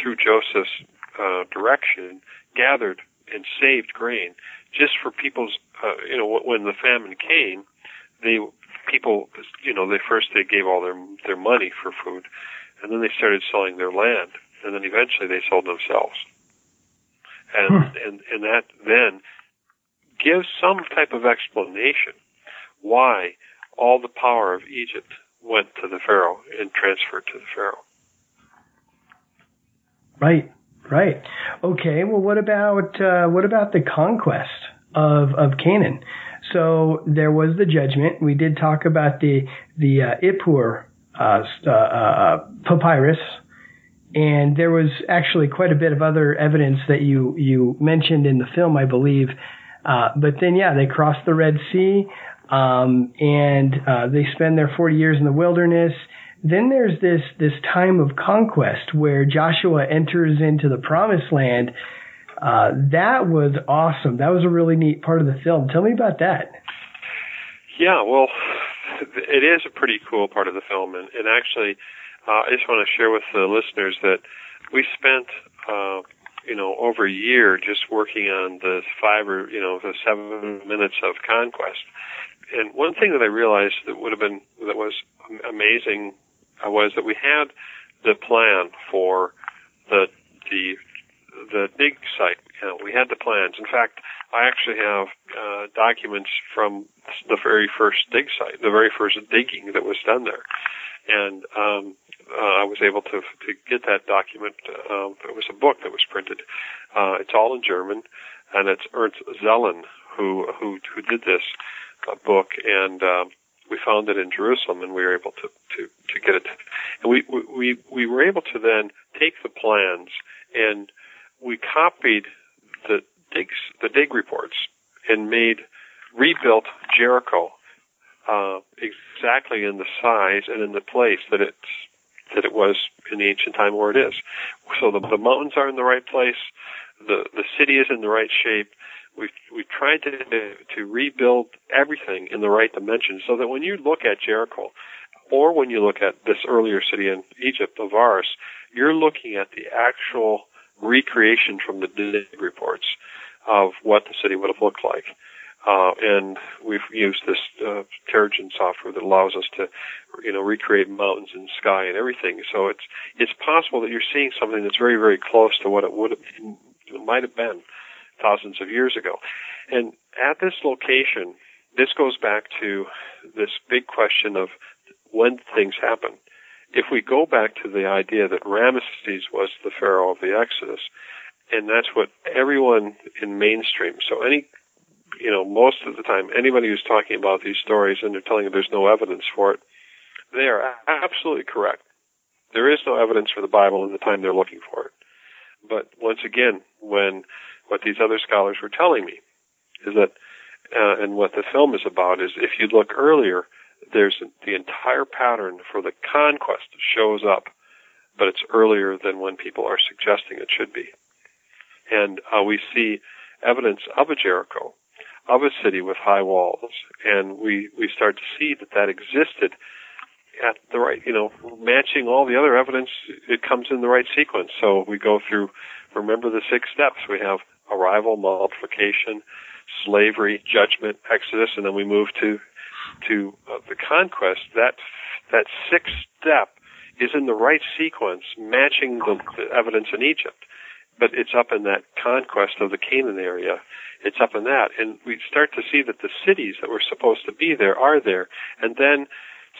through Joseph's uh, direction, gathered and saved grain just for people's, uh, you know, when the famine came, they people, you know, they first they gave all their their money for food, and then they started selling their land, and then eventually they sold themselves and hmm. and and that then gives some type of explanation why all the power of Egypt went to the pharaoh and transferred to the pharaoh. Right, right. Okay. Well, what about uh, what about the conquest of of Canaan? So there was the judgment. We did talk about the the uh, Ipuwer uh, uh, uh papyrus and there was actually quite a bit of other evidence that you you mentioned in the film, I believe. Uh, but then, yeah, they cross the Red Sea, um, and uh, they spend their 40 years in the wilderness. Then there's this this time of conquest where Joshua enters into the Promised Land. Uh, that was awesome. That was a really neat part of the film. Tell me about that. Yeah, well, it is a pretty cool part of the film, and, and actually uh, I just want to share with the listeners that we spent, uh, you know, over a year just working on the five or you know the seven minutes of conquest, and one thing that I realized that would have been that was amazing uh, was that we had the plan for the the the dig site. You know, we had the plans. In fact, I actually have uh, documents from the very first dig site, the very first digging that was done there, and um, uh, I was able to to get that document. Um, it was a book that was printed. Uh, it's all in German, and it's Ernst Sellin who who who did this uh, book, and um, we found it in Jerusalem, and we were able to to to get it. And we we we were able to then take the plans and we copied the digs the dig reports and made rebuilt Jericho uh, exactly in the size and in the place that it's that it was in the ancient time where it is. So the, the mountains are in the right place, the the city is in the right shape. We've we've tried to to rebuild everything in the right dimensions, so that when you look at Jericho, or when you look at this earlier city in Egypt Avaris, you're looking at the actual recreation from the dig reports of what the city would have looked like. Uh, and we've used this uh, Terragen software that allows us to, you know, recreate mountains and sky and everything. So it's it's possible that you're seeing something that's very very close to what it would have might have been thousands of years ago. And at this location, this goes back to this big question of when things happen. If we go back to the idea that Ramesses was the pharaoh of the Exodus, and that's what everyone in mainstream, so any, you know, most of the time, anybody who's talking about these stories and they're telling you there's no evidence for it, they are absolutely correct. There is no evidence for the Bible in the time they're looking for it. But once again, when what these other scholars were telling me is that, uh, and what the film is about is if you look earlier, there's the entire pattern for the conquest shows up, but it's earlier than when people are suggesting it should be. And uh, we see evidence of a Jericho, of a city with high walls, and we, we start to see that that existed at the right, you know, matching all the other evidence, it comes in the right sequence. So we go through, remember the six steps. We have arrival, multiplication, slavery, judgment, exodus, and then we move to to uh, the conquest. That that sixth step is in the right sequence, matching the, the evidence in Egypt. But it's up in that conquest of the Canaan area. It's up in that, and we start to see that the cities that were supposed to be there are there, and then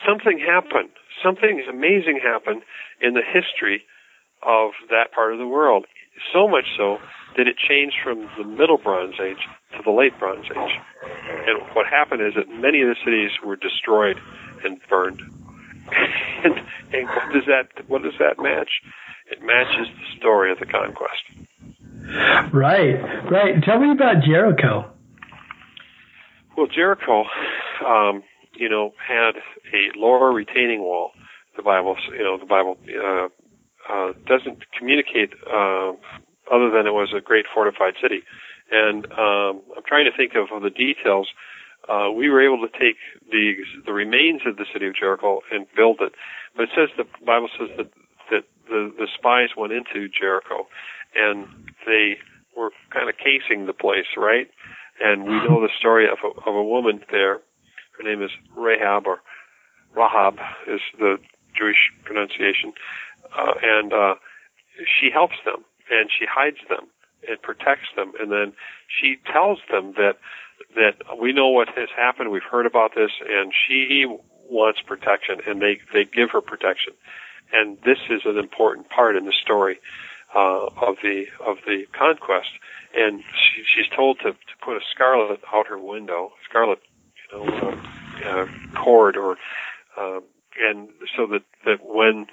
something happened. Something amazing happened in the history of that part of the world. So much so that it changed from the Middle Bronze Age to the Late Bronze Age. And what happened is that many of the cities were destroyed and burned. and, and what does that what does that match? It matches the story of the conquest. Right, right. Tell me about Jericho. Well, Jericho, um, you know, had a lower retaining wall. The Bible, you know, the Bible uh, uh, doesn't communicate uh, other than it was a great fortified city. And um, I'm trying to think of, of the details. Uh, we were able to take the the remains of the city of Jericho and build it. But it says the Bible says that that the the spies went into Jericho, and they were kind of casing the place, right? And we know the story of a, of a woman there. Her name is Rahab, or Rahab is the Jewish pronunciation, uh, and uh, she helps them and she hides them and protects them and then she tells them that that we know what has happened we've heard about this and she wants protection and they they give her protection and this is an important part in the story uh, of the of the conquest and she, she's told to, to put a scarlet out her window scarlet you know uh, uh, cord or uh, and so that that when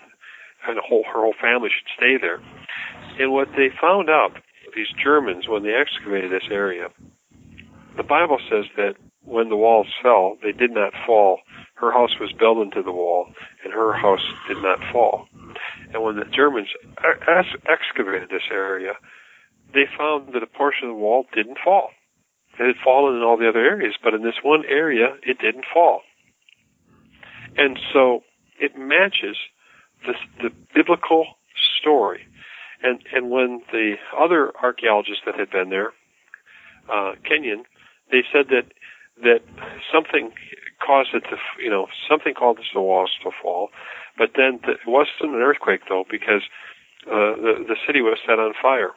and the whole her whole family should stay there and what they found out, these Germans, when they excavated this area, the Bible says that when the walls fell, they did not fall. Her house was built into the wall, and her house did not fall. And when the Germans ex- excavated this area, they found that a portion of the wall didn't fall. It had fallen in all the other areas, but in this one area, it didn't fall. And so it matches the, the biblical story and and when the other archaeologists that had been there, uh, Kenyon, they said that that something caused it to, you know, something caused the walls to fall. But then the, it wasn't an earthquake though, because uh, the the city was set on fire,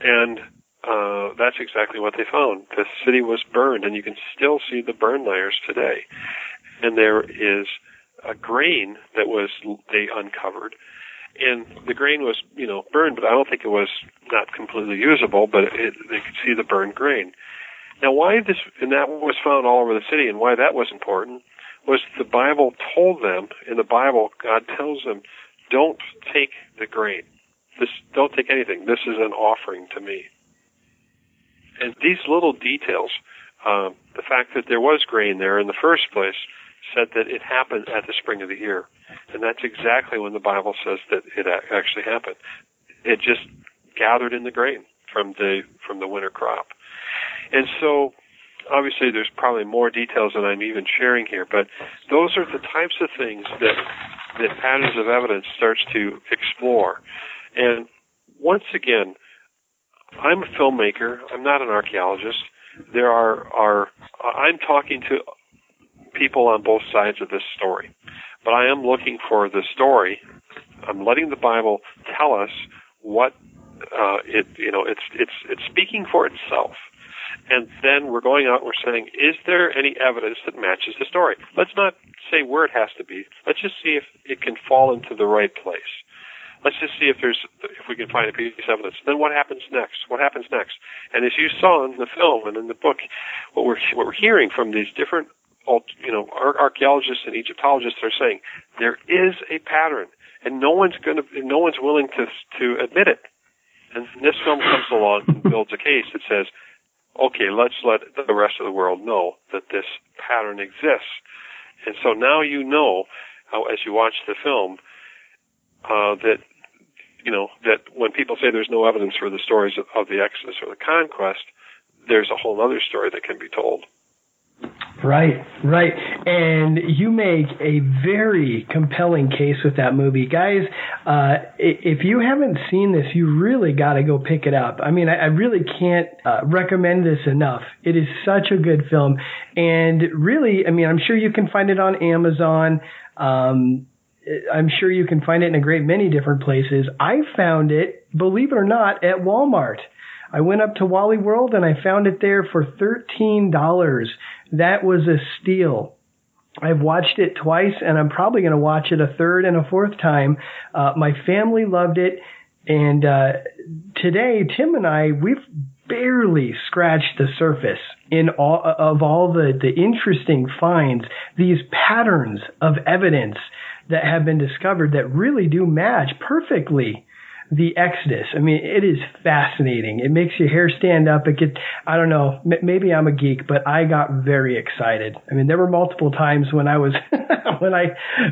and uh, that's exactly what they found. The city was burned, and you can still see the burn layers today. And there is a grain that was they uncovered, and the grain was you know burned, but I don't think it was not completely usable, but it, they could see the burned grain. Now, why this and that was found all over the city, and why that was important was the Bible told them in the Bible God tells them, don't take the grain. This don't take anything. This is an offering to me. And these little details, um, the fact that there was grain there in the first place, said that it happened at the spring of the year, and that's exactly when the Bible says that it actually happened. It just gathered in the grain from the from the winter crop, and so obviously there's probably more details than I'm even sharing here, but those are the types of things that that patterns of evidence starts to explore. And once again, I'm a filmmaker. I'm not an archaeologist. There are are I'm talking to people on both sides of this story, but I am looking for the story. I'm letting the Bible tell us what uh, it you know it's it's it's speaking for itself and then we're going out and we're saying, is there any evidence that matches the story? Let's not say where it has to be. Let's just see if it can fall into the right place. Let's just see if there's if we can find a piece of evidence. Then what happens next? What happens next? And as you saw in the film and in the book, what we're what we're hearing from these different you know archaeologists and Egyptologists are saying there is a pattern, and no one's going to no one's willing to to admit it. And this film comes along and builds a case that says okay, let's let the rest of the world know that this pattern exists. And so now you know, how, as you watch the film, uh, that you know that when people say there's no evidence for the stories of, of the Exodus or the conquest, there's a whole other story that can be told. Right, right. And you make a very compelling case with that movie. Guys, uh, if you haven't seen this, you really got to go pick it up. I mean, I, I really can't uh, recommend this enough. It is such a good film. And really, I mean, I'm sure you can find it on Amazon. Um, I'm sure you can find it in a great many different places. I found it, believe it or not, at Walmart. I went up to Wally World and I found it there for $13. That was a steal. I've watched it twice and I'm probably going to watch it a third and a fourth time. Uh, my family loved it. And, uh, today, Tim and I, we've barely scratched the surface in all of all the, the interesting finds, these patterns of evidence that have been discovered that really do match perfectly the Exodus. I mean, it is fascinating. It makes your hair stand up. It gets, I don't know, maybe I'm a geek, but I got very excited. I mean, there were multiple times when I was, when I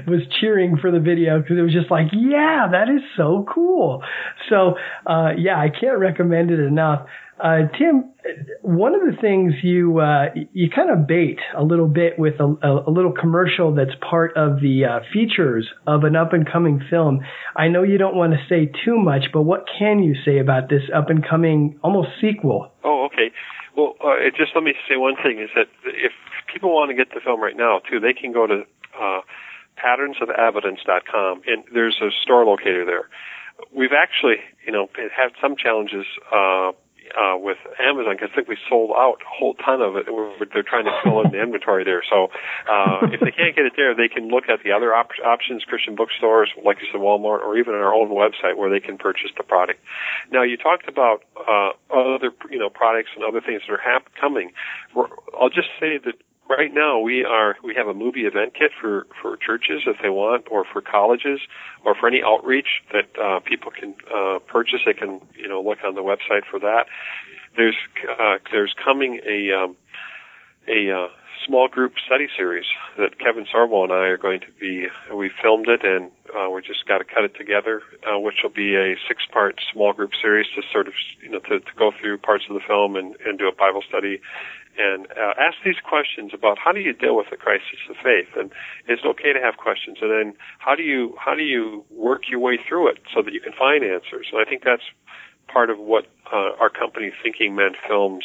was cheering for the video because it was just like, yeah, that is so cool. So, uh, yeah, I can't recommend it enough. Uh, Tim, one of the things you uh, you kind of bait a little bit with a, a little commercial that's part of the uh, features of an up and coming film. I know you don't want to say too much, but what can you say about this up and coming almost sequel? Oh, okay. Well, uh, just let me say one thing: is that if people want to get the film right now too, they can go to uh, patternsofevidence.com, and there's a store locator there. We've actually, you know, had some challenges. Uh, with Amazon because I think we sold out a whole ton of it. They're trying to fill in the inventory there. So uh, if they can't get it there, they can look at the other op- options, Christian bookstores, like you said, Walmart, or even our own website where they can purchase the product. Now you talked about uh, other you know products and other things that are hap- coming. I'll just say that right now we are we have a movie event kit for for churches if they want or for colleges or for any outreach that uh, people can uh, purchase they can you know look on the website for that there's uh, there's coming a um, a uh, small group study series that Kevin Sorbo and I are going to be. We filmed it and uh, we just got to cut it together, uh, which will be a six-part small group series to sort of you know to, to go through parts of the film and, and do a Bible study and uh, ask these questions about how do you deal with the crisis of faith, and it's okay to have questions, and then how do you how do you work your way through it so that you can find answers. And I think that's part of what uh, our company Thinking Man Films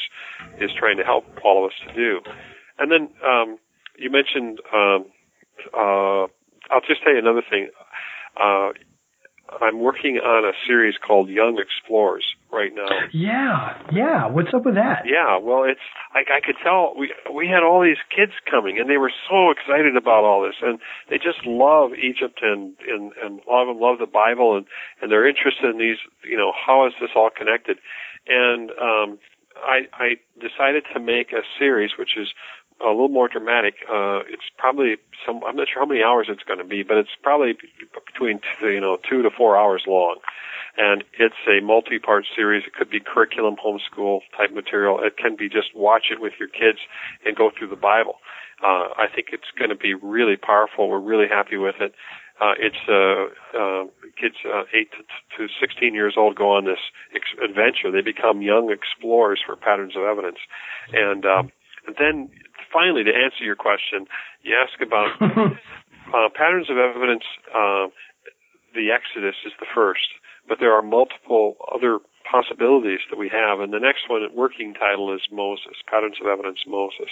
is trying to help all of us to do. and then um, you mentioned. Um, uh, I'll just tell you another thing. Uh, I'm working on a series called Young Explorers right now. Yeah, yeah. What's up with that? Yeah, well, it's like I could tell we we had all these kids coming, and they were so excited about all this, and they just love Egypt and and and love and love the Bible, and and they're interested in these. You know, how is this all connected? And um, I I decided to make a series, which is a little more dramatic. Uh, it's probably some. I'm not sure how many hours it's going to be, but it's probably between two, you know two to four hours long, and it's a multi-part series. It could be curriculum, homeschool type material. It can be just watch it with your kids and go through the Bible. Uh, I think it's going to be really powerful. We're really happy with it. Uh, it's uh, uh, kids uh, eight to, to 16 years old go on this ex- adventure. They become young explorers for patterns of evidence, and um, and then finally, to answer your question, you ask about uh, patterns of evidence. Uh, the Exodus is the first, but there are multiple other possibilities that we have. And the next one, at working title is Moses, Patterns of Evidence Moses,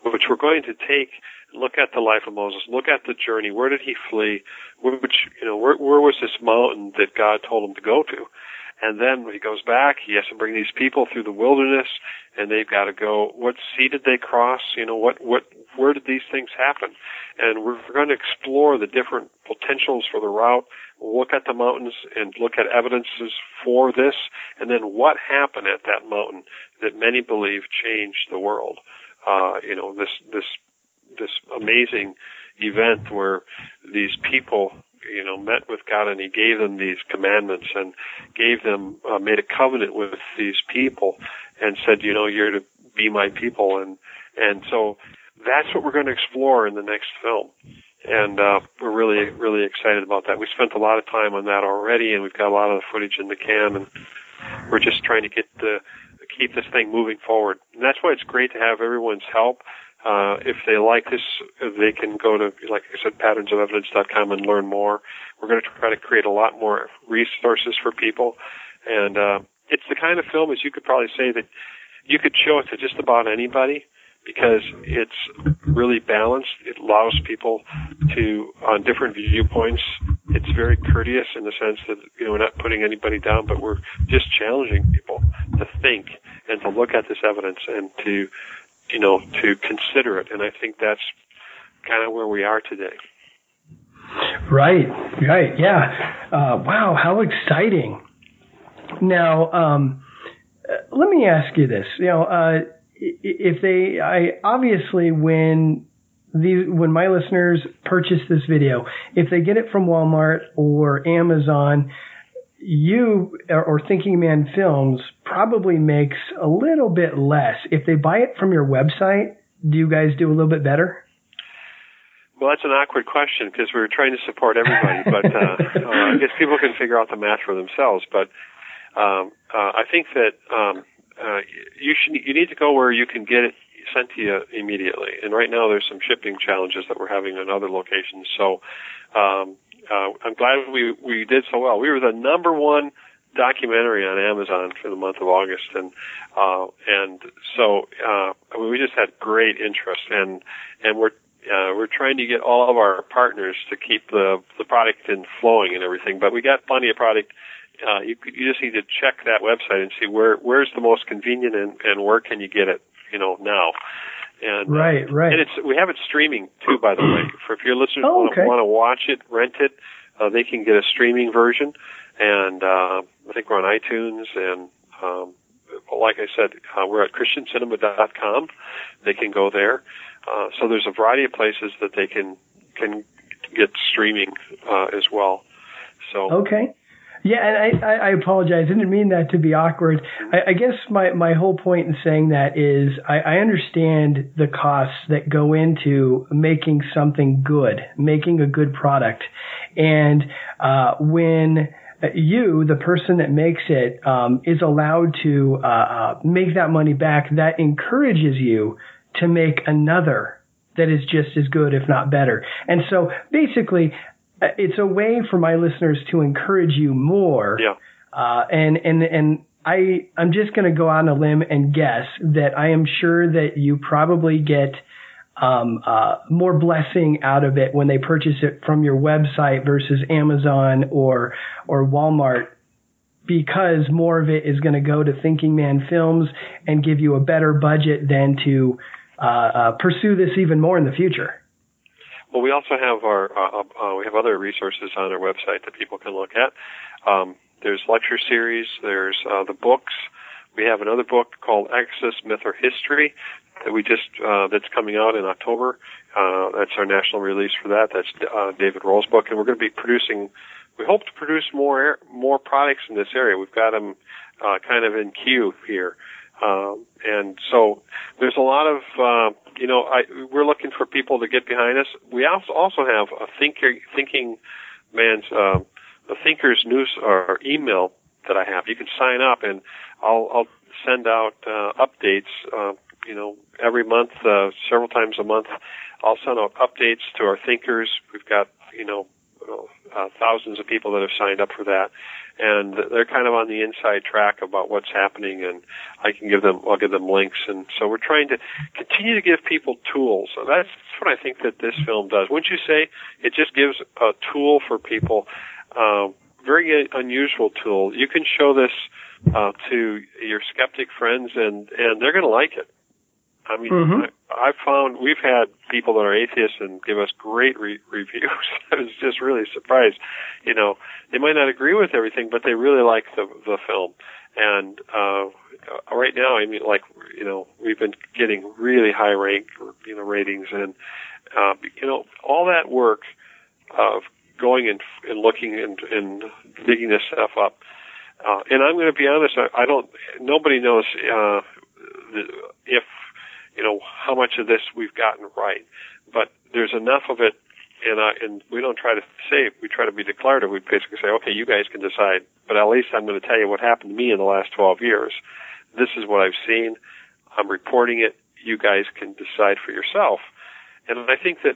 which we're going to take look at the life of Moses, look at the journey. Where did he flee? Which, you know, where, where was this mountain that God told him to go to? And then he goes back, he has to bring these people through the wilderness, and they've got to go. What sea did they cross? You know, what what where did these things happen? And we're going to explore the different potentials for the route. Look at the mountains and look at evidences for this, and then what happened at that mountain that many believe changed the world. Uh, you know, this this this amazing event where these people you know, met with God and he gave them these commandments and gave them, uh, made a covenant with these people and said, you know, you're to be my people. And, and so that's what we're going to explore in the next film. And, uh, we're really, really excited about that. We spent a lot of time on that already and we've got a lot of the footage in the can and we're just trying to get the, keep this thing moving forward. And that's why it's great to have everyone's help. Uh, if they like this, they can go to, like I said, patternsofevidence.com and learn more. We're going to try to create a lot more resources for people. And, uh, it's the kind of film, as you could probably say, that you could show it to just about anybody because it's really balanced. It allows people to, on different viewpoints, it's very courteous in the sense that, you know, we're not putting anybody down, but we're just challenging people to think and to look at this evidence and to you know, to consider it. And I think that's kind of where we are today. Right, right, yeah. Uh, wow, how exciting! Now, um, uh, let me ask you this. You know, uh, if they, I obviously when the when my listeners purchase this video, if they get it from Walmart or Amazon, you or Thinking Man Films probably makes a little bit less. If they buy it from your website, do you guys do a little bit better? Well, that's an awkward question because we're trying to support everybody, but uh, uh, I guess people can figure out the math for themselves. But um, uh, I think that um, uh, you should you need to go where you can get it sent to you immediately. And right now, there's some shipping challenges that we're having in other locations. So um, uh, I'm glad we we did so well. We were the number one documentary on Amazon for the month of August, and uh, and so uh, we just had great interest, and and we're uh, we're trying to get all of our partners to keep the the product in flowing and everything. But we got plenty of product. Uh, you you just need to check that website and see where where's the most convenient and and where can you get it, you know, now. And, uh, right, uh, right. And it's we have it streaming too, by the way. For if your listeners oh, okay. want to watch it, rent it, uh, they can get a streaming version. And uh, I think we're on iTunes, and um, like I said, uh, we're at ChristianCinema.com. They can go there. Uh, so there's a variety of places that they can can get streaming uh, as well. So okay. Yeah, and I, I apologize. I didn't mean that to be awkward. I, I guess my, my whole point in saying that is I, I understand the costs that go into making something good, making a good product. And uh, when you, the person that makes it, um, is allowed to uh, uh, make that money back, that encourages you to make another that is just as good, if not better. And so basically, it's a way for my listeners to encourage you more. Yeah. Uh, and and and I I'm just going to go on a limb and guess that I am sure that you probably get um, uh, more blessing out of it when they purchase it from your website versus Amazon or or Walmart because more of it is going to go to Thinking Man Films and give you a better budget than to uh, uh, pursue this even more in the future. Well, we also have our uh, uh, we have other resources on our website that people can look at. Um, there's lecture series. There's uh, the books. We have another book called Exodus Myth or History that we just uh, that's coming out in October. Uh, that's our national release for that. That's uh, David Rohl's book, and we're going to be producing. We hope to produce more more products in this area. We've got them uh, kind of in queue here, um, and so there's a lot of uh, you know I, we're looking for people to get behind us. We also have a thinker thinking man's uh, the thinkers news or email that I have. You can sign up and I'll, I'll send out uh, updates. Uh, you know, every month, uh, several times a month, I'll send out updates to our thinkers. We've got you know uh, thousands of people that have signed up for that, and they're kind of on the inside track about what's happening. And I can give them, I'll give them links, and so we're trying to continue to give people tools. So that's what I think that this film does. Wouldn't you say it just gives a tool for people? Uh, very unusual tool. You can show this uh, to your skeptic friends, and and they're going to like it. I mean, mm-hmm. I, I've found we've had people that are atheists and give us great re- reviews. I was just really surprised. You know, they might not agree with everything, but they really like the the film. And uh, right now, I mean, like you know, we've been getting really high rank, you know, ratings, and uh, you know, all that work of going and, and looking and, and digging this stuff up. Uh, and I'm going to be honest, I, I don't, nobody knows, uh, if, you know, how much of this we've gotten right. But there's enough of it, and, uh, and we don't try to say, we try to be declarative. We basically say, okay, you guys can decide, but at least I'm going to tell you what happened to me in the last 12 years. This is what I've seen. I'm reporting it. You guys can decide for yourself. And I think that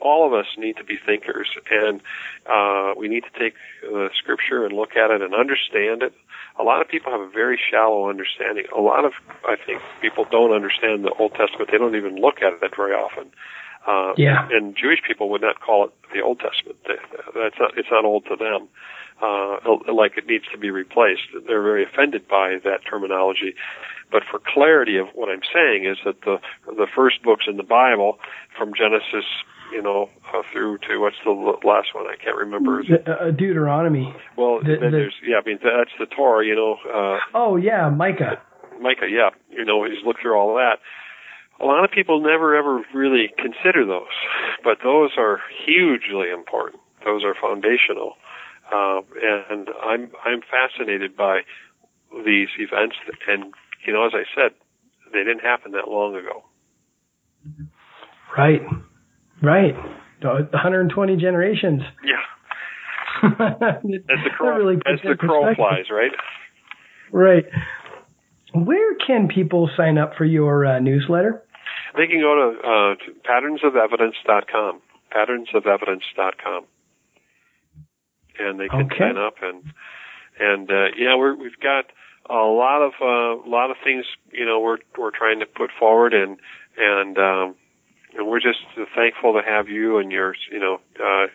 all of us need to be thinkers, and uh, we need to take the scripture and look at it and understand it. A lot of people have a very shallow understanding. A lot of, I think, people don't understand the Old Testament. They don't even look at it very often. Uh, yeah. And Jewish people would not call it the Old Testament. That's not. It's not old to them. Uh, like it needs to be replaced. They're very offended by that terminology. But for clarity of what I'm saying is that the the first books in the Bible, from Genesis you know, uh, through to what's the last one? I can't remember. Uh, Deuteronomy. Well, the, then the, there's yeah. I mean, that's the Torah. You know. Uh, oh yeah, Micah. Micah, yeah. You know, he's looked through all of that. A lot of people never ever really consider those, but those are hugely important. Those are foundational, uh, and I'm I'm fascinated by these events. And you know, as I said, they didn't happen that long ago. Right. Right. 120 generations. Yeah. as the crow, really as the crow flies, right? Right. Where can people sign up for your uh, newsletter? They can go to, uh, to patternsofevidence.com, patternsofevidence.com, and they can okay. sign up and and uh, yeah, we're, we've got a lot of uh, a lot of things you know we're we're trying to put forward and and um, and we're just thankful to have you and your you know uh,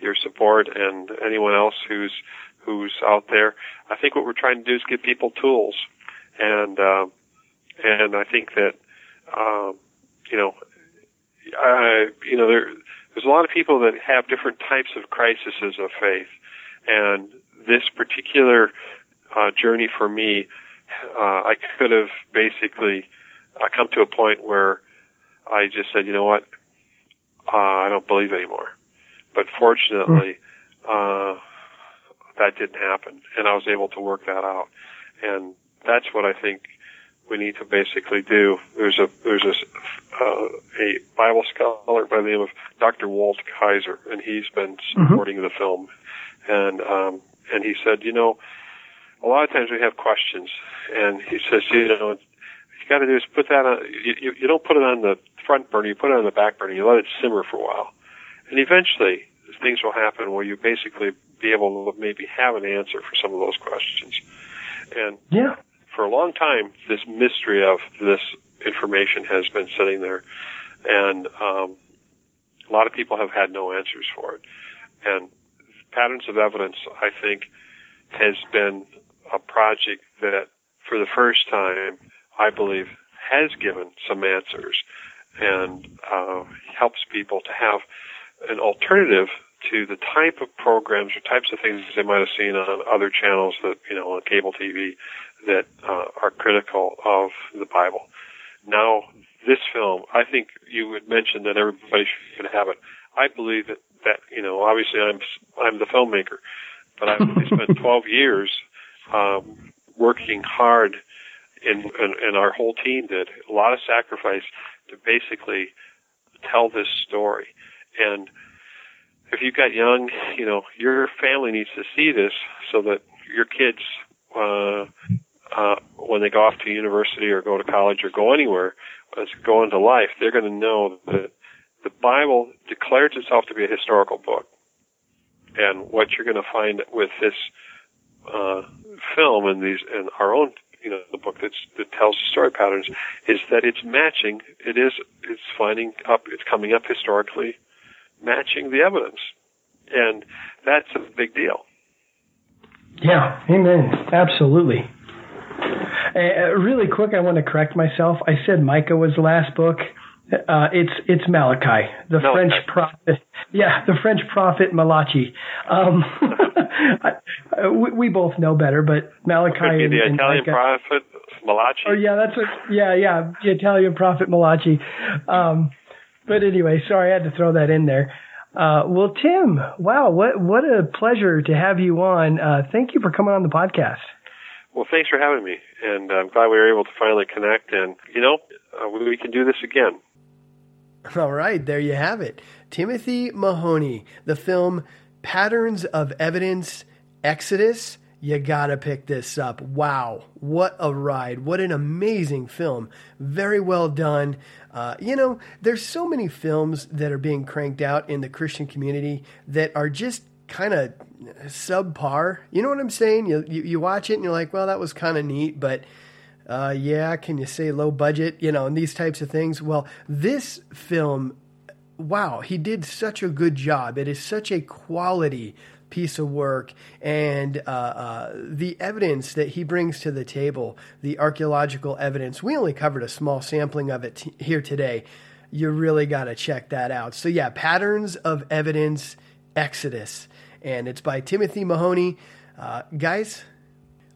your support and anyone else who's who's out there. I think what we're trying to do is give people tools, and uh, and I think that um, you know I, you know there there's a lot of people that have different types of crises of faith, and this particular uh, journey for me, uh, I could have basically uh, come to a point where I just said, you know what, uh, I don't believe anymore. But fortunately, uh, that didn't happen, and I was able to work that out. And that's what I think we need to basically do. There's a there's a uh, a Bible scholar by the name of Dr. Walt Kaiser, and he's been mm-hmm. supporting mm-hmm. the film. And um, and he said, you know, a lot of times we have questions, and he says, you know, got to do is put that on. You, you, don't put it on the front burner, you put it on the back burner, you let it simmer for a while. And eventually, things will happen where you basically be able to maybe have an answer for some of those questions. And yeah. for a long time, this mystery of this information has been sitting there. and um, a lot of people have had no answers for it. And patterns of evidence, I think, has been a project that, for the first time, I believe, has given some answers and uh, helps people to have an alternative to the type of programs or types of things they might have seen on other channels that you know on cable TV that uh, are critical of the Bible. Now, this film, I think you had mentioned that everybody should have it. I believe that that you know obviously I'm I'm the filmmaker, but I've spent 12 years um, working hard, and and our whole team did a lot of sacrifice to basically tell this story and if you've got young, you know, your family needs to see this so that your kids, uh, uh, when they go off to university or go to college or go anywhere, as go into life, they're going to know that the Bible declares itself to be a historical book. And what you're going to find with this uh, film and these and our own, you know, the book that's, that tells the story patterns is that it's matching. It is. It's finding up. It's coming up historically matching the evidence. And that's a big deal. Yeah, amen. Absolutely. Uh, really quick, I want to correct myself. I said Micah was the last book. Uh, it's it's Malachi, the Malachi. French prophet. Yeah, the French prophet Malachi. Um, I, we, we, both know better, but Malachi the and, Italian Micah, prophet Malachi. Oh yeah, that's a yeah yeah the Italian prophet Malachi. Um, but anyway, sorry, I had to throw that in there. Uh, well, Tim, wow, what what a pleasure to have you on. Uh, thank you for coming on the podcast. Well, thanks for having me, and I'm glad we were able to finally connect. And you know, uh, we can do this again. All right, there you have it. Timothy Mahoney, the film Patterns of Evidence, Exodus you gotta pick this up. Wow, what a ride. What an amazing film. Very well done. Uh, you know, there's so many films that are being cranked out in the Christian community that are just kind of subpar. You know what I'm saying? You, you, you watch it and you're like, well, that was kind of neat, but uh, yeah, can you say low budget? You know, and these types of things. Well, this film, wow, he did such a good job. It is such a quality piece of work and uh, uh, the evidence that he brings to the table, the archaeological evidence. We only covered a small sampling of it t- here today. You really got to check that out. So, yeah, Patterns of Evidence Exodus, and it's by Timothy Mahoney. Uh, guys,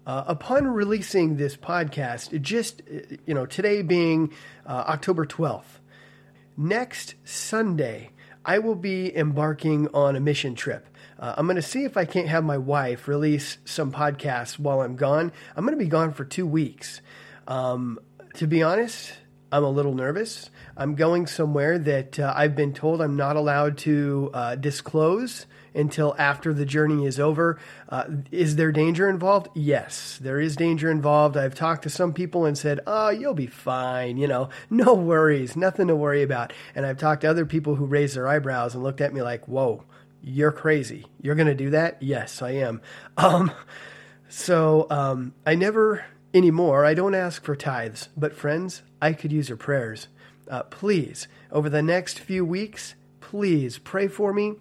uh, upon releasing this podcast, just, you know, today being uh, October 12th, next Sunday, I will be embarking on a mission trip. Uh, I'm going to see if I can't have my wife release some podcasts while I'm gone. I'm going to be gone for two weeks. Um, to be honest, I'm a little nervous. I'm going somewhere that uh, I've been told I'm not allowed to uh, disclose until after the journey is over. Uh, is there danger involved? Yes, there is danger involved. I've talked to some people and said, oh, you'll be fine. You know, no worries, nothing to worry about. And I've talked to other people who raised their eyebrows and looked at me like, whoa you're crazy. You're going to do that? Yes, I am. Um, so um, I never anymore, I don't ask for tithes, but friends, I could use your prayers. Uh, please, over the next few weeks, please pray for me.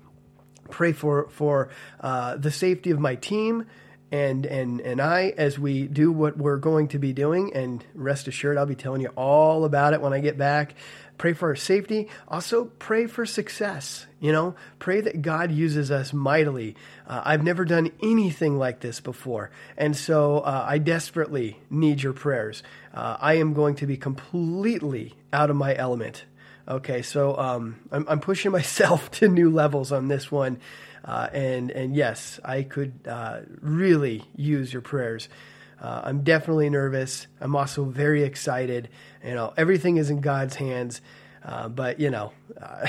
Pray for for uh, the safety of my team and and and I as we do what we're going to be doing. And rest assured, I'll be telling you all about it when I get back pray for our safety. Also, pray for success. You know, pray that God uses us mightily. Uh, I've never done anything like this before. And so uh, I desperately need your prayers. Uh, I am going to be completely out of my element. Okay, so um, I'm, I'm, pushing myself to new levels on this one. Uh, and, and yes, I could uh, really use your prayers. Uh, I'm definitely nervous. I'm also very excited. You know, everything is in God's hands. Uh, but you know, uh,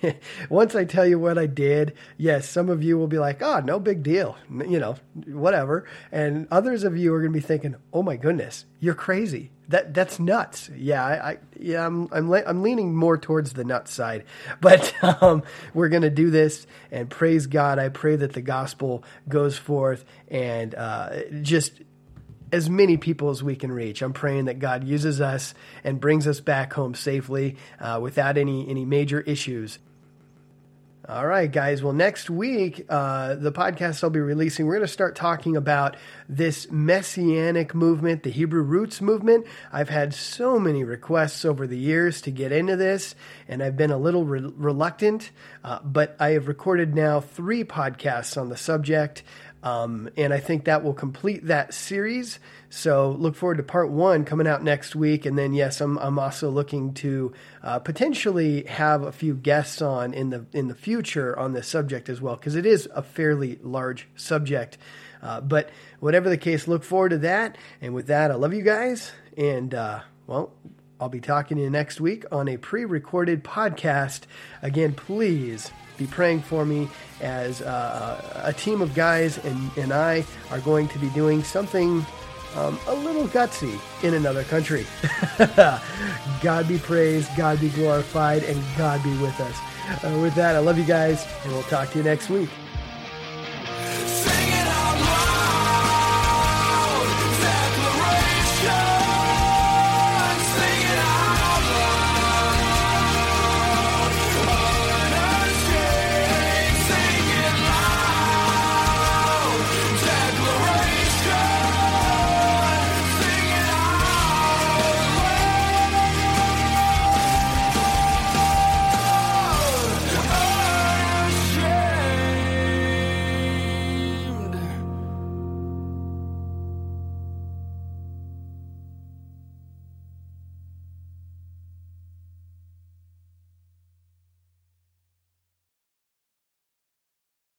once I tell you what I did, yes, some of you will be like, "Oh, no big deal," you know, whatever, and others of you are going to be thinking, "Oh my goodness, you're crazy. That that's nuts." Yeah, I, I yeah, I'm I'm, le- I'm leaning more towards the nuts side, but um, we're going to do this and praise God. I pray that the gospel goes forth and uh, just as many people as we can reach. I'm praying that God uses us and brings us back home safely uh, without any any major issues. All right, guys. Well, next week, uh, the podcast I'll be releasing, we're going to start talking about this messianic movement, the Hebrew roots movement. I've had so many requests over the years to get into this, and I've been a little re- reluctant, uh, but I have recorded now three podcasts on the subject. Um, and I think that will complete that series. So look forward to part one coming out next week. And then, yes, I'm, I'm also looking to uh, potentially have a few guests on in the in the future on this subject as well, because it is a fairly large subject. Uh, but whatever the case, look forward to that. And with that, I love you guys. And uh, well, I'll be talking to you next week on a pre recorded podcast. Again, please be praying for me as uh, a team of guys and, and I are going to be doing something um, a little gutsy in another country. God be praised, God be glorified, and God be with us. Uh, with that, I love you guys, and we'll talk to you next week.